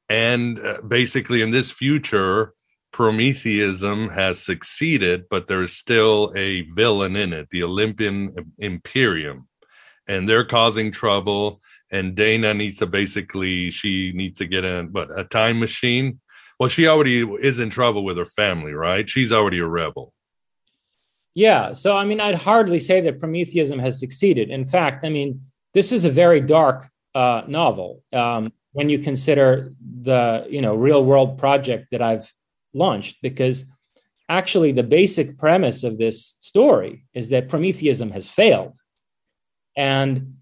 and uh, basically in this future, Prometheism has succeeded, but there's still a villain in it, the Olympian Imperium, and they're causing trouble. And Dana needs to basically, she needs to get in, but a time machine well, she already is in trouble with her family, right? She's already a rebel. Yeah. So, I mean, I'd hardly say that Prometheism has succeeded. In fact, I mean, this is a very dark uh, novel. Um, when you consider the you know real world project that I've launched, because actually the basic premise of this story is that Prometheism has failed, and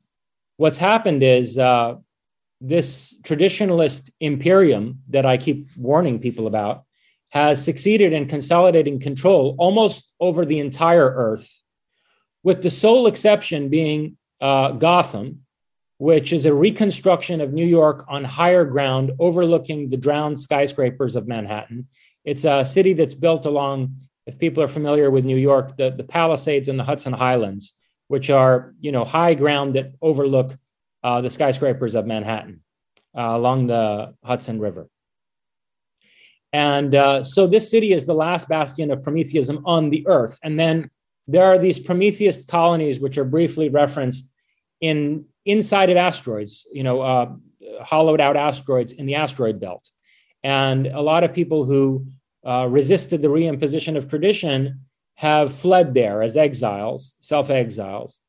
what's happened is uh, this traditionalist imperium that I keep warning people about has succeeded in consolidating control almost over the entire Earth, with the sole exception being uh, Gotham, which is a reconstruction of New York on higher ground overlooking the drowned skyscrapers of Manhattan. It's a city that's built along, if people are familiar with New York, the, the Palisades and the Hudson Highlands, which are you know high ground that overlook uh, the skyscrapers of Manhattan uh, along the Hudson River. And uh, so this city is the last bastion of Prometheism on the earth. And then there are these Prometheus colonies, which are briefly referenced in inside of asteroids, you know, uh, hollowed out asteroids in the asteroid belt. And a lot of people who uh, resisted the reimposition of tradition have fled there as exiles, self exiles.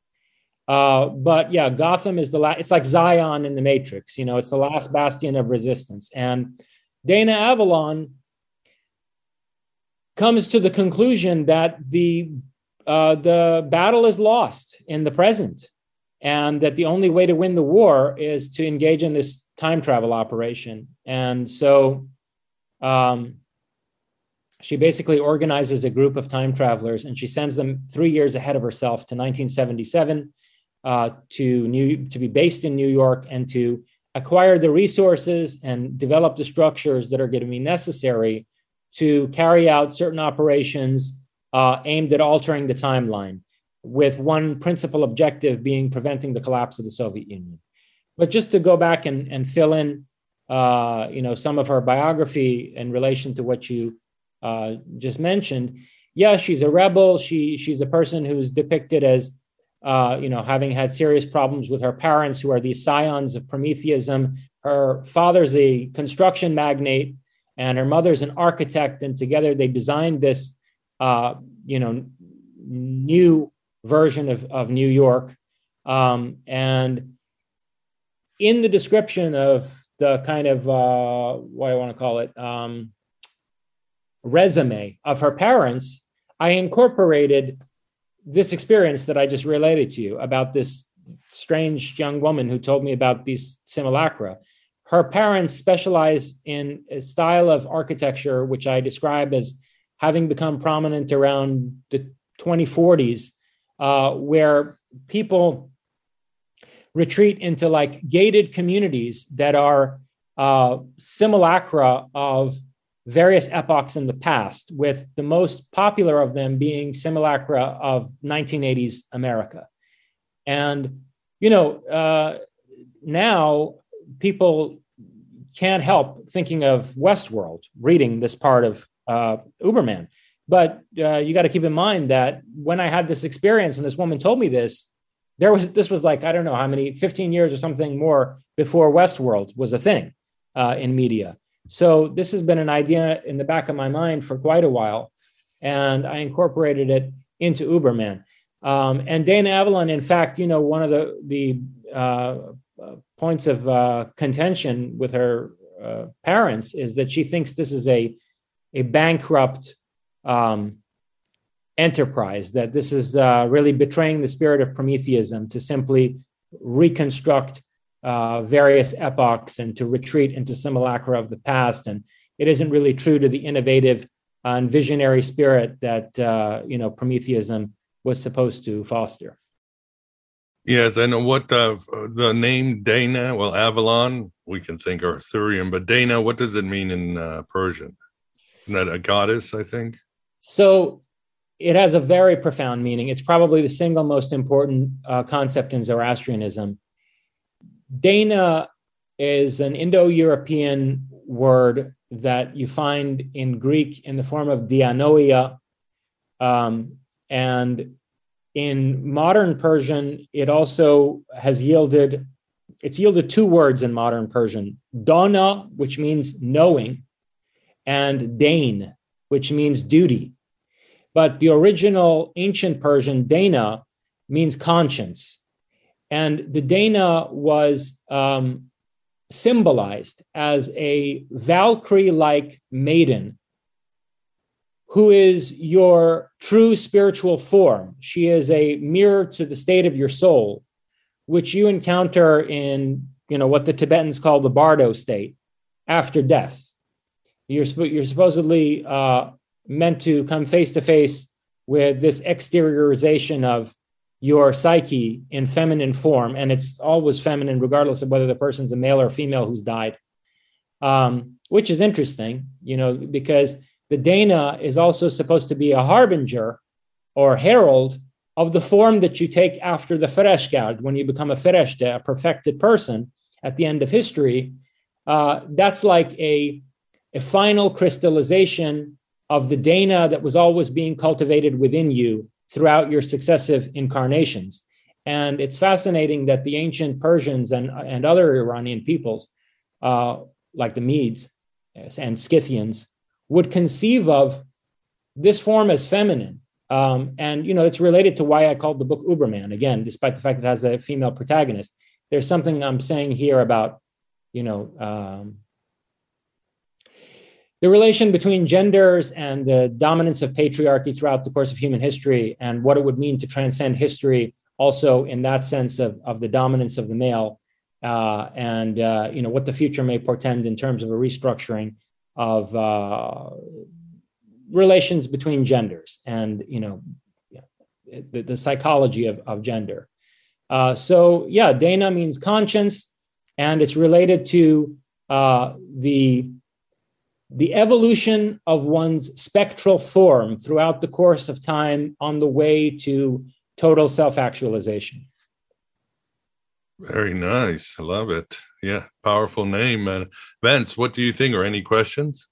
Uh, but yeah, Gotham is the last, it's like Zion in the Matrix, you know, it's the last bastion of resistance. And Dana Avalon comes to the conclusion that the uh, the battle is lost in the present, and that the only way to win the war is to engage in this time travel operation. And so, um, she basically organizes a group of time travelers, and she sends them three years ahead of herself to 1977 uh, to new to be based in New York and to acquire the resources and develop the structures that are going to be necessary to carry out certain operations uh, aimed at altering the timeline, with one principal objective being preventing the collapse of the Soviet Union. But just to go back and, and fill in, uh, you know, some of her biography in relation to what you uh, just mentioned. Yeah, she's a rebel. She she's a person who's depicted as uh, you know, having had serious problems with her parents, who are these scions of Prometheism. Her father's a construction magnate, and her mother's an architect, and together they designed this, uh, you know, new version of, of New York. Um, and in the description of the kind of uh, what I want to call it um, resume of her parents, I incorporated this experience that I just related to you about this strange young woman who told me about these simulacra. Her parents specialize in a style of architecture, which I describe as having become prominent around the 2040s, uh, where people retreat into like gated communities that are uh, simulacra of various epochs in the past, with the most popular of them being simulacra of 1980s America. And, you know, uh, now people can't help thinking of Westworld, reading this part of uh, Uberman. But uh, you got to keep in mind that when I had this experience and this woman told me this, there was this was like I don't know how many 15 years or something more before Westworld was a thing uh, in media. So this has been an idea in the back of my mind for quite a while, and I incorporated it into Uberman. Um, and Dana Avalon, in fact, you know, one of the the uh, points of uh, contention with her uh, parents is that she thinks this is a a bankrupt um, enterprise. That this is uh, really betraying the spirit of Prometheism to simply reconstruct uh, various epochs and to retreat into simulacra of the past. And it isn't really true to the innovative and visionary spirit that uh, you know Prometheism was supposed to foster. Yes, and what uh, the name Dana? Well, Avalon, we can think Arthurian, but Dana, what does it mean in uh, Persian? Isn't that a goddess? I think. So it has a very profound meaning. It's probably the single most important uh, concept in Zoroastrianism. Dana is an Indo European word that you find in Greek in the form of dianoia. Um, and in modern Persian, it also has yielded, it's yielded two words in modern Persian dona, which means knowing, and dain, which means duty. But the original ancient Persian, Dana, means conscience. And the Dana was um, symbolized as a Valkyrie like maiden who is your true spiritual form. She is a mirror to the state of your soul, which you encounter in you know what the Tibetans call the Bardo state after death. You're, you're supposedly uh, meant to come face to face with this exteriorization of your psyche in feminine form, and it's always feminine, regardless of whether the person's a male or female who's died, um, which is interesting, you know, because the Dana is also supposed to be a harbinger or herald of the form that you take after the Fereshgard, when you become a Fereshte, a perfected person at the end of history. Uh, that's like a, a final crystallization of the Dana that was always being cultivated within you throughout your successive incarnations. And it's fascinating that the ancient Persians and, and other Iranian peoples, uh, like the Medes and Scythians, would conceive of this form as feminine. Um, and, you know, it's related to why I called the book Uberman, again, despite the fact that it has a female protagonist. There's something I'm saying here about, you know, um, the relation between genders and the dominance of patriarchy throughout the course of human history and what it would mean to transcend history also in that sense of, of the dominance of the male uh, and uh, you know what the future may portend in terms of a restructuring of uh, relations between genders and you know the, the psychology of, of gender. Uh, so yeah dana means conscience and it's related to uh, the the evolution of one's spectral form throughout the course of time on the way to total self actualization. Very nice. I love it. Yeah, powerful name. Uh, Vince, what do you think? Or any questions?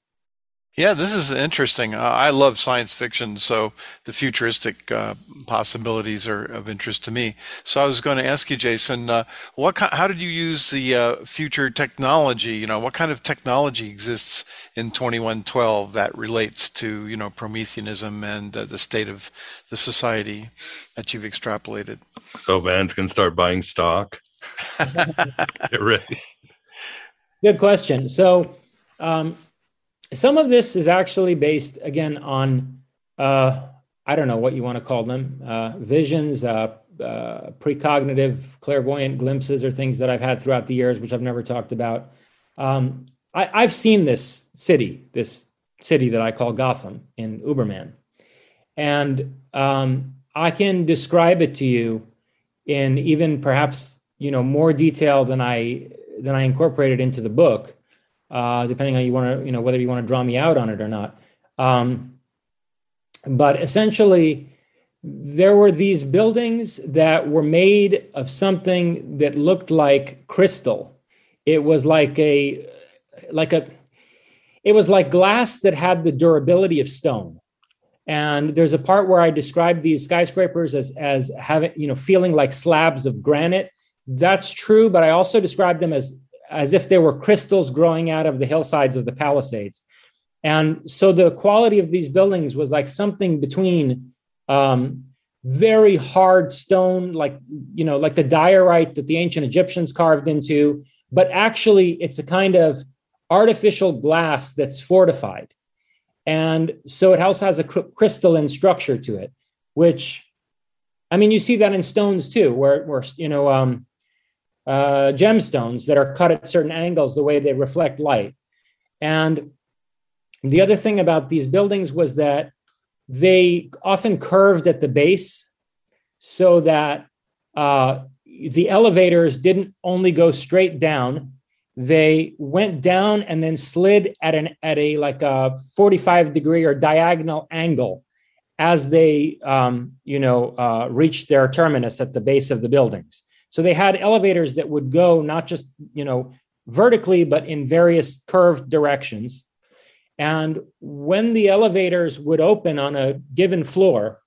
Yeah, this is interesting. Uh, I love science fiction, so the futuristic uh, possibilities are of interest to me. So I was going to ask you, Jason, uh, what how did you use the uh, future technology? You know, what kind of technology exists in 2112 that relates to you know Prometheanism and uh, the state of the society that you've extrapolated? So Vance can start buying stock. Get ready. Good question. So. Um, some of this is actually based again on uh, I don't know what you want to call them uh, visions, uh, uh, precognitive, clairvoyant glimpses, or things that I've had throughout the years, which I've never talked about. Um, I, have seen this city, this city that I call Gotham in Uberman, and um, I can describe it to you in even perhaps you know more detail than I than I incorporated into the book uh, depending on you want to, you know, whether you want to draw me out on it or not. Um, but essentially, there were these buildings that were made of something that looked like crystal. It was like a, like a, it was like glass that had the durability of stone. And there's a part where I describe these skyscrapers as as having, you know, feeling like slabs of granite. That's true, but I also describe them as as if there were crystals growing out of the hillsides of the Palisades. And so the quality of these buildings was like something between um, very hard stone, like you know, like the diorite that the ancient Egyptians carved into, but actually it's a kind of artificial glass that's fortified. And so it also has a cr- crystalline structure to it, which, I mean, you see that in stones too, where, where you know, um, uh, gemstones that are cut at certain angles the way they reflect light. And the other thing about these buildings was that they often curved at the base so that uh, the elevators didn't only go straight down they went down and then slid at an at a like a 45 degree or diagonal angle as they um, you know uh, reached their terminus at the base of the buildings so they had elevators that would go not just, you know, vertically, but in various curved directions. And when the elevators would open on a given floor,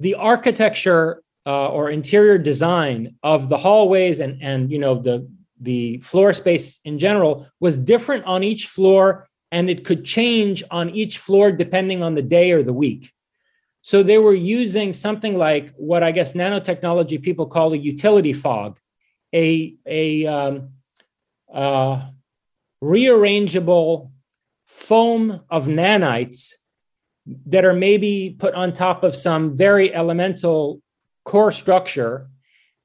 the architecture uh, or interior design of the hallways and, and you know the, the floor space in general was different on each floor and it could change on each floor depending on the day or the week. So they were using something like what I guess nanotechnology people call a utility fog, a, a um, uh, rearrangeable foam of nanites that are maybe put on top of some very elemental core structure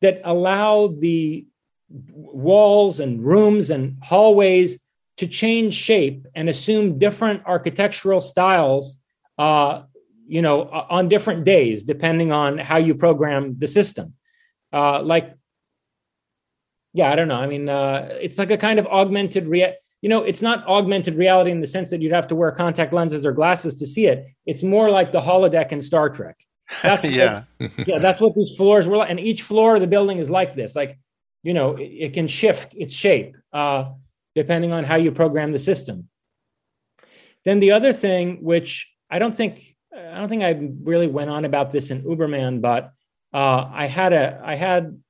that allow the walls and rooms and hallways to change shape and assume different architectural styles uh, you know, on different days, depending on how you program the system. Uh, like, yeah, I don't know. I mean, uh, it's like a kind of augmented rea- you know, it's not augmented reality in the sense that you'd have to wear contact lenses or glasses to see it. It's more like the holodeck in Star Trek. Yeah, what, yeah, that's what these floors were like, and each floor of the building is like this. Like, you know, it, it can shift its shape uh, depending on how you program the system. Then the other thing, which I don't think I don't think I really went on about this in Uberman, but uh, I had a I had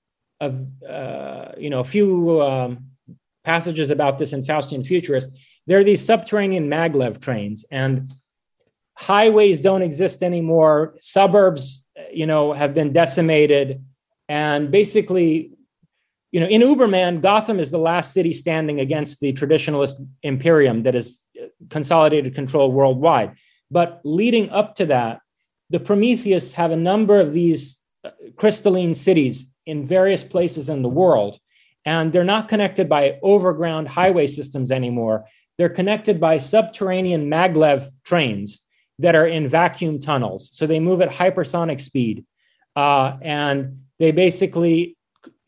a uh, you know a few um, passages about this in Faustian Futurist. There are these subterranean maglev trains, and highways don't exist anymore. Suburbs, you know, have been decimated, and basically, you know, in Uberman, Gotham is the last city standing against the traditionalist imperium that has consolidated control worldwide. But leading up to that, the Prometheus have a number of these uh, crystalline cities in various places in the world. And they're not connected by overground highway systems anymore. They're connected by subterranean maglev trains that are in vacuum tunnels. So they move at hypersonic speed. Uh, and they basically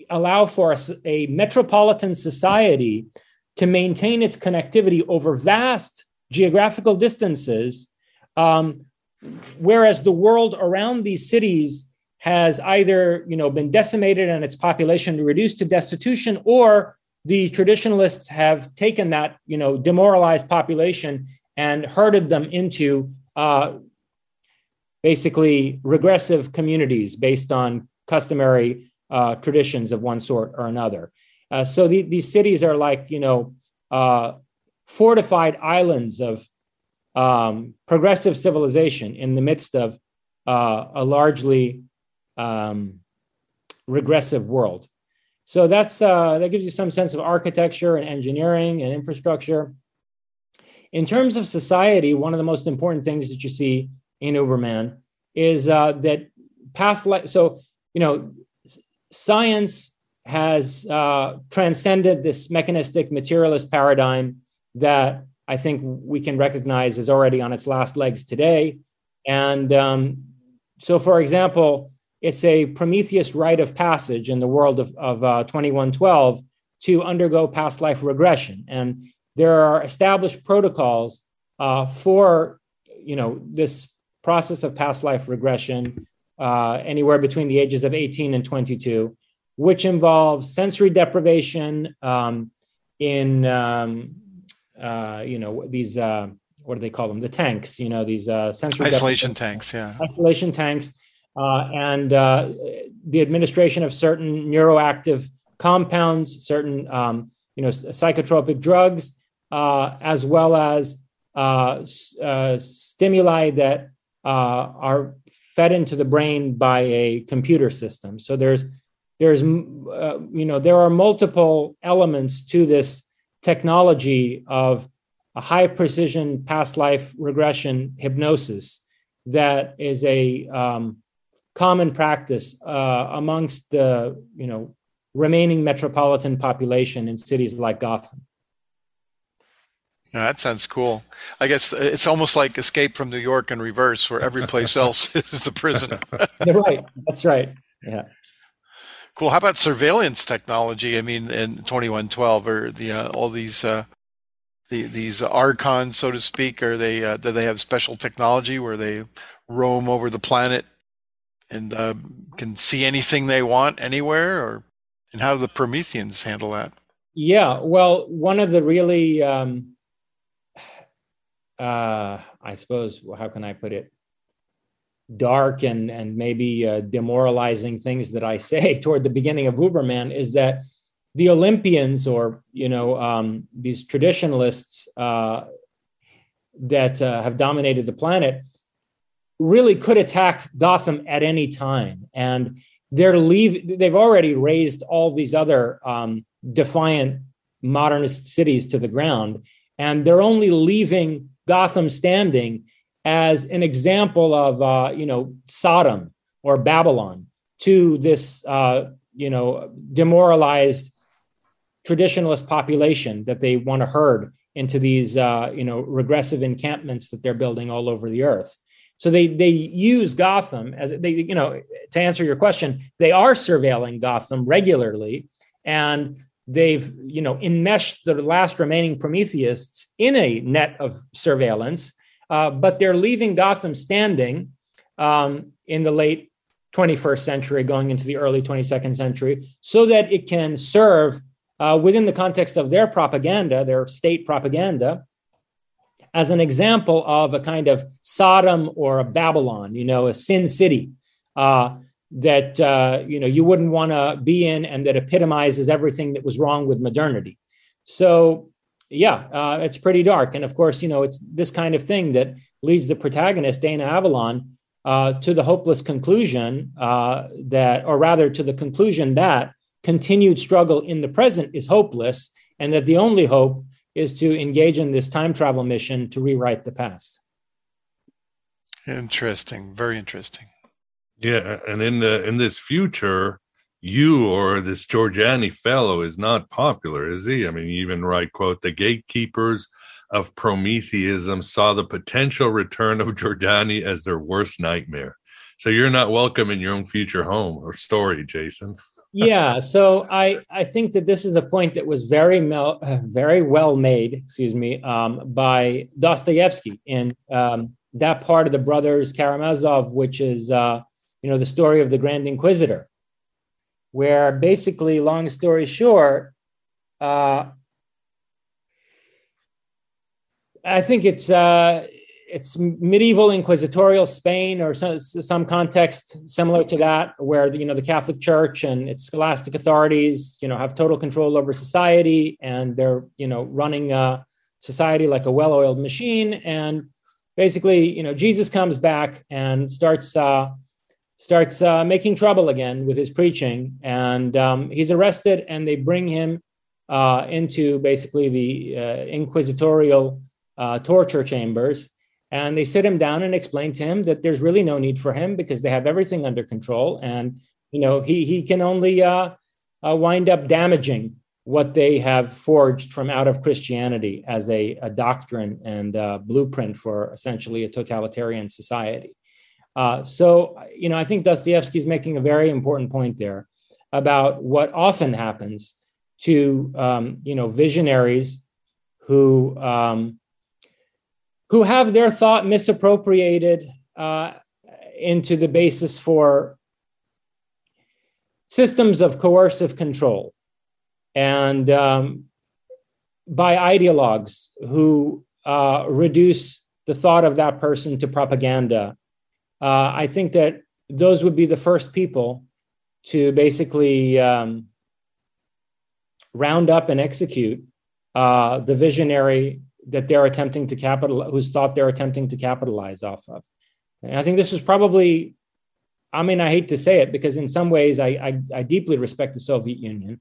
allow for a, a, metropolitan society to maintain its connectivity over vast geographical distances. Um, whereas the world around these cities has either you know been decimated and its population reduced to destitution or the traditionalists have taken that you know demoralized population and herded them into uh, basically regressive communities based on customary uh, traditions of one sort or another. Uh, so the, these cities are like, you know, uh, fortified islands of um, progressive civilization in the midst of uh, a largely um, regressive world. So that's uh, that gives you some sense of architecture and engineering and infrastructure. In terms of society, one of the most important things that you see in Uberman is uh, that past life. So you know, science has uh, transcended this mechanistic materialist paradigm that I think we can recognize is already on its last legs today. And um, so, for example, it's a Prometheus rite of passage in the world of, of uh, 2112 to undergo past life regression. And there are established protocols uh, for you know this process of past life regression uh, anywhere between the ages of 18 and 22 which involves sensory deprivation um, in um, uh, you know these uh, what do they call them? The tanks you know these uh, sensory isolation tanks yeah. Isolation tanks uh, and uh, the administration of certain neuroactive compounds certain um, you know psychotropic drugs uh, as well as uh, uh, stimuli that uh, are fed into the brain by a computer system. So there's there's you know there are multiple elements to this technology of a high precision past life regression hypnosis that is a um, common practice uh, amongst the you know remaining metropolitan population in cities like Gotham. That sounds cool. I guess it's almost like Escape from New York in reverse, where every place else is the prison. Right. That's right. Yeah. Cool. How about surveillance technology? I mean, in 2112, or the uh, all these uh, the, these archons, so to speak, are they uh, do they have special technology where they roam over the planet and uh, can see anything they want anywhere, or and how do the Prometheans handle that? Yeah, well, one of the really um, uh, I suppose, how can I put it? Dark and and maybe uh, demoralizing things that I say toward the beginning of Uberman is that the Olympians or you know um, these traditionalists uh, that uh, have dominated the planet really could attack Gotham at any time, and they're leave. They've already razed all these other um, defiant modernist cities to the ground, and they're only leaving Gotham standing as an example of uh, you know Sodom or Babylon to this uh, you know demoralized traditionalist population that they want to herd into these uh, you know regressive encampments that they're building all over the earth. So they they use Gotham as they you know to answer your question, they are surveilling Gotham regularly, and they've you know enmeshed the last remaining Prometheists in a net of surveillance, uh, but they're leaving Gotham standing um, in the late 21st century, going into the early 22nd century, so that it can serve uh, within the context of their propaganda, their state propaganda, as an example of a kind of Sodom or a Babylon, you know, a sin city uh, that uh, you know you wouldn't want to be in, and that epitomizes everything that was wrong with modernity. So, yeah, uh, it's pretty dark, and of course, you know, it's this kind of thing that leads the protagonist Dana Avalon uh, to the hopeless conclusion uh, that, or rather, to the conclusion that continued struggle in the present is hopeless, and that the only hope is to engage in this time travel mission to rewrite the past. Interesting, very interesting. Yeah, and in the in this future, you or this Jorjani fellow is not popular, is he? I mean, even write quote the gatekeepers of Prometheism saw the potential return of Jorjani as their worst nightmare. So you're not welcome in your own future home or story, Jason yeah so i i think that this is a point that was very mel, very well made excuse me um, by dostoevsky in um, that part of the brothers karamazov which is uh, you know the story of the grand inquisitor where basically long story short uh, i think it's uh, it's medieval inquisitorial Spain or some, some context similar to that, where the, you know the Catholic Church and its scholastic authorities, you know, have total control over society, and they're you know running a society like a well-oiled machine. And basically, you know, Jesus comes back and starts uh, starts uh, making trouble again with his preaching, and um, he's arrested, and they bring him uh, into basically the uh, inquisitorial uh, torture chambers. And they sit him down and explain to him that there's really no need for him because they have everything under control. And you know he he can only uh, uh, wind up damaging what they have forged from out of christianity as a, a doctrine and a blueprint for essentially a totalitarian society uh, so you know i think dostoevsky is making a very important point there about what often happens to um, you know visionaries who um, who have their thought misappropriated uh, into the basis for systems of coercive control and um, by ideologues who uh, reduce the thought of that person to propaganda. Uh, I think that those would be the first people to basically um, round up and execute uh, the visionary that they're attempting to capital whose thought they're attempting to capitalize off of. And I think this was probably, I mean, I hate to say it because in some ways I I, I deeply respect the Soviet Union.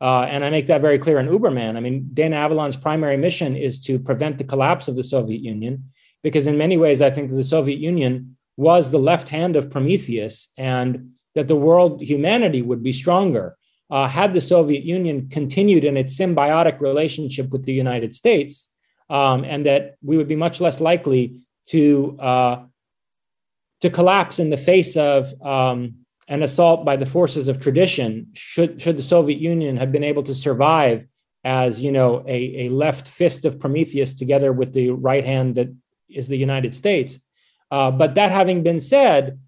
Uh, and I make that very clear in Uberman. I mean, Dana Avalon's primary mission is to prevent the collapse of the Soviet Union, because in many ways, I think the Soviet Union was the left hand of Prometheus, and that the world, humanity, would be stronger uh, had the Soviet Union continued in its symbiotic relationship with the United States um, and that we would be much less likely to uh, to collapse in the face of um, an assault by the forces of tradition. Should should the Soviet Union have been able to survive as you know a, a left fist of Prometheus together with the right hand that is the United States. Uh, but that having been said,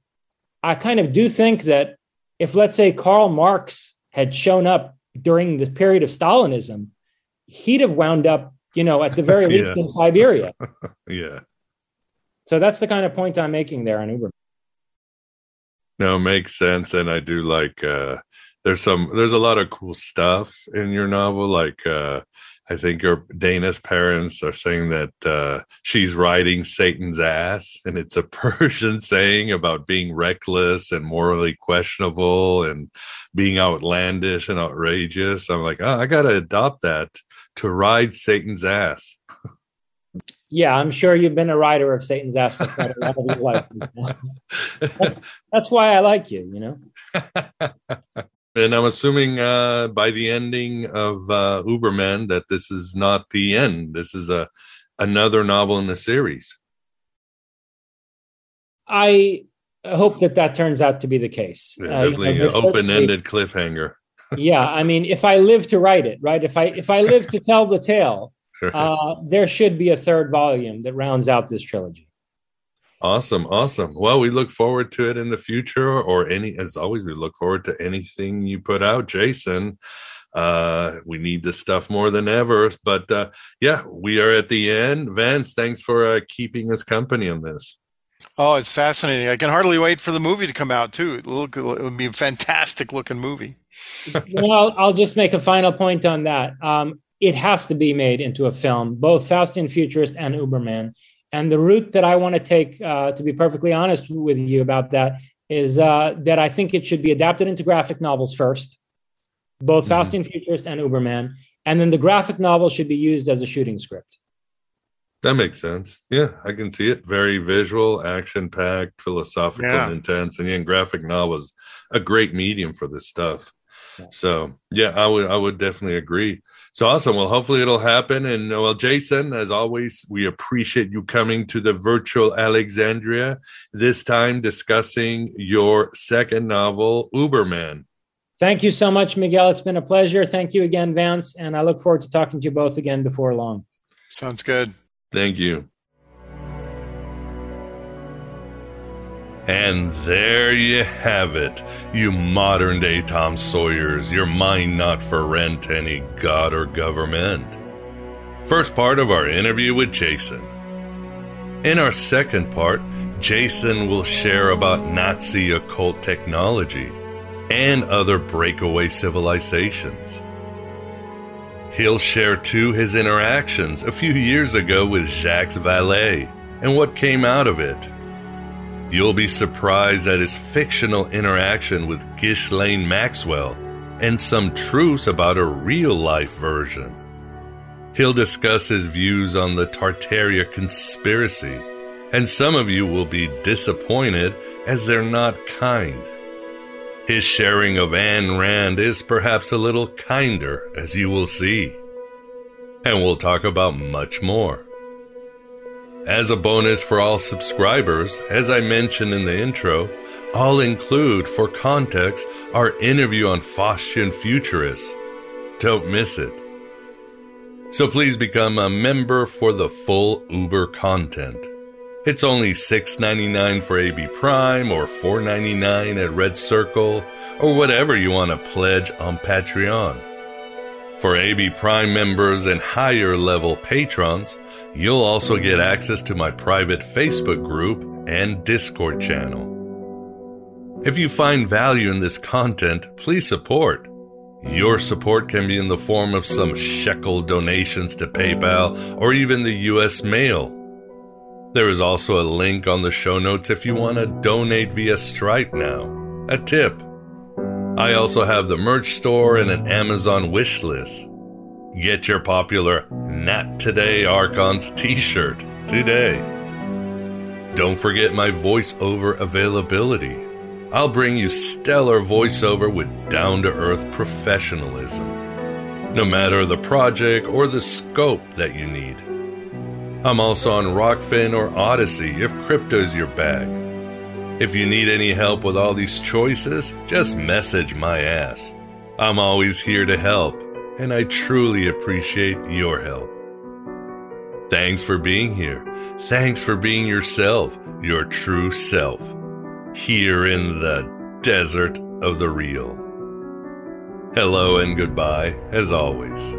I kind of do think that if let's say Karl Marx had shown up during the period of Stalinism, he'd have wound up you know, at the very least in Siberia. yeah. So that's the kind of point I'm making there on Uber. No, makes sense. And I do like uh there's some there's a lot of cool stuff in your novel. Like uh I think your Dana's parents are saying that uh, she's riding Satan's ass, and it's a Persian saying about being reckless and morally questionable and being outlandish and outrageous. I'm like, oh, I got to adopt that to ride Satan's ass. Yeah, I'm sure you've been a rider of Satan's ass for quite a lot of your life. That's why I like you, you know. and I'm assuming uh, by the ending of uh, Uberman that this is not the end. This is a another novel in the series. I hope that that turns out to be the case. Yeah, uh, definitely you know, an open-ended cliffhanger. yeah, I mean, if I live to write it, right? If I if I live to tell the tale, uh, there should be a third volume that rounds out this trilogy. Awesome, awesome. Well, we look forward to it in the future, or any as always, we look forward to anything you put out, Jason. Uh, we need this stuff more than ever. But uh, yeah, we are at the end. Vance, thanks for uh, keeping us company on this. Oh, it's fascinating. I can hardly wait for the movie to come out too. It, look, it would be a fantastic looking movie. well, I'll just make a final point on that. Um, it has to be made into a film, both Faustian Futurist and Uberman. And the route that I want to take, uh, to be perfectly honest with you about that, is uh, that I think it should be adapted into graphic novels first, both mm-hmm. Faustian Futurist and Uberman. And then the graphic novel should be used as a shooting script. That makes sense. Yeah, I can see it. Very visual, action packed, philosophical, yeah. intense, and yeah, graphic novel is a great medium for this stuff. Yeah. So yeah, I would I would definitely agree. So awesome. Well, hopefully it'll happen. And uh, well, Jason, as always, we appreciate you coming to the virtual Alexandria. This time discussing your second novel, Uberman. Thank you so much, Miguel. It's been a pleasure. Thank you again, Vance, and I look forward to talking to you both again before long. Sounds good. Thank you. And there you have it, you modern day Tom Sawyers, your mind not for rent any god or government. First part of our interview with Jason. In our second part, Jason will share about Nazi occult technology and other breakaway civilizations. He'll share too his interactions a few years ago with Jacques Vallée and what came out of it. You'll be surprised at his fictional interaction with Ghislaine Maxwell and some truths about a real life version. He'll discuss his views on the Tartaria conspiracy, and some of you will be disappointed as they're not kind. His sharing of Ayn Rand is perhaps a little kinder, as you will see. And we'll talk about much more. As a bonus for all subscribers, as I mentioned in the intro, I'll include, for context, our interview on Faustian Futurists. Don't miss it. So please become a member for the full Uber content. It's only $6.99 for AB Prime or $4.99 at Red Circle or whatever you want to pledge on Patreon. For AB Prime members and higher level patrons, you'll also get access to my private Facebook group and Discord channel. If you find value in this content, please support. Your support can be in the form of some shekel donations to PayPal or even the US mail there is also a link on the show notes if you want to donate via Stripe now. A tip. I also have the merch store and an Amazon wish list. Get your popular Nat Today Archons t shirt today. Don't forget my voiceover availability. I'll bring you stellar voiceover with down to earth professionalism. No matter the project or the scope that you need. I'm also on Rokfin or Odysee if crypto's your bag. If you need any help with all these choices, just message my ass. I'm always here to help, and I truly appreciate your help. Thanks for being here. Thanks for being yourself, your true self, here in the desert of the real. Hello and goodbye, as always.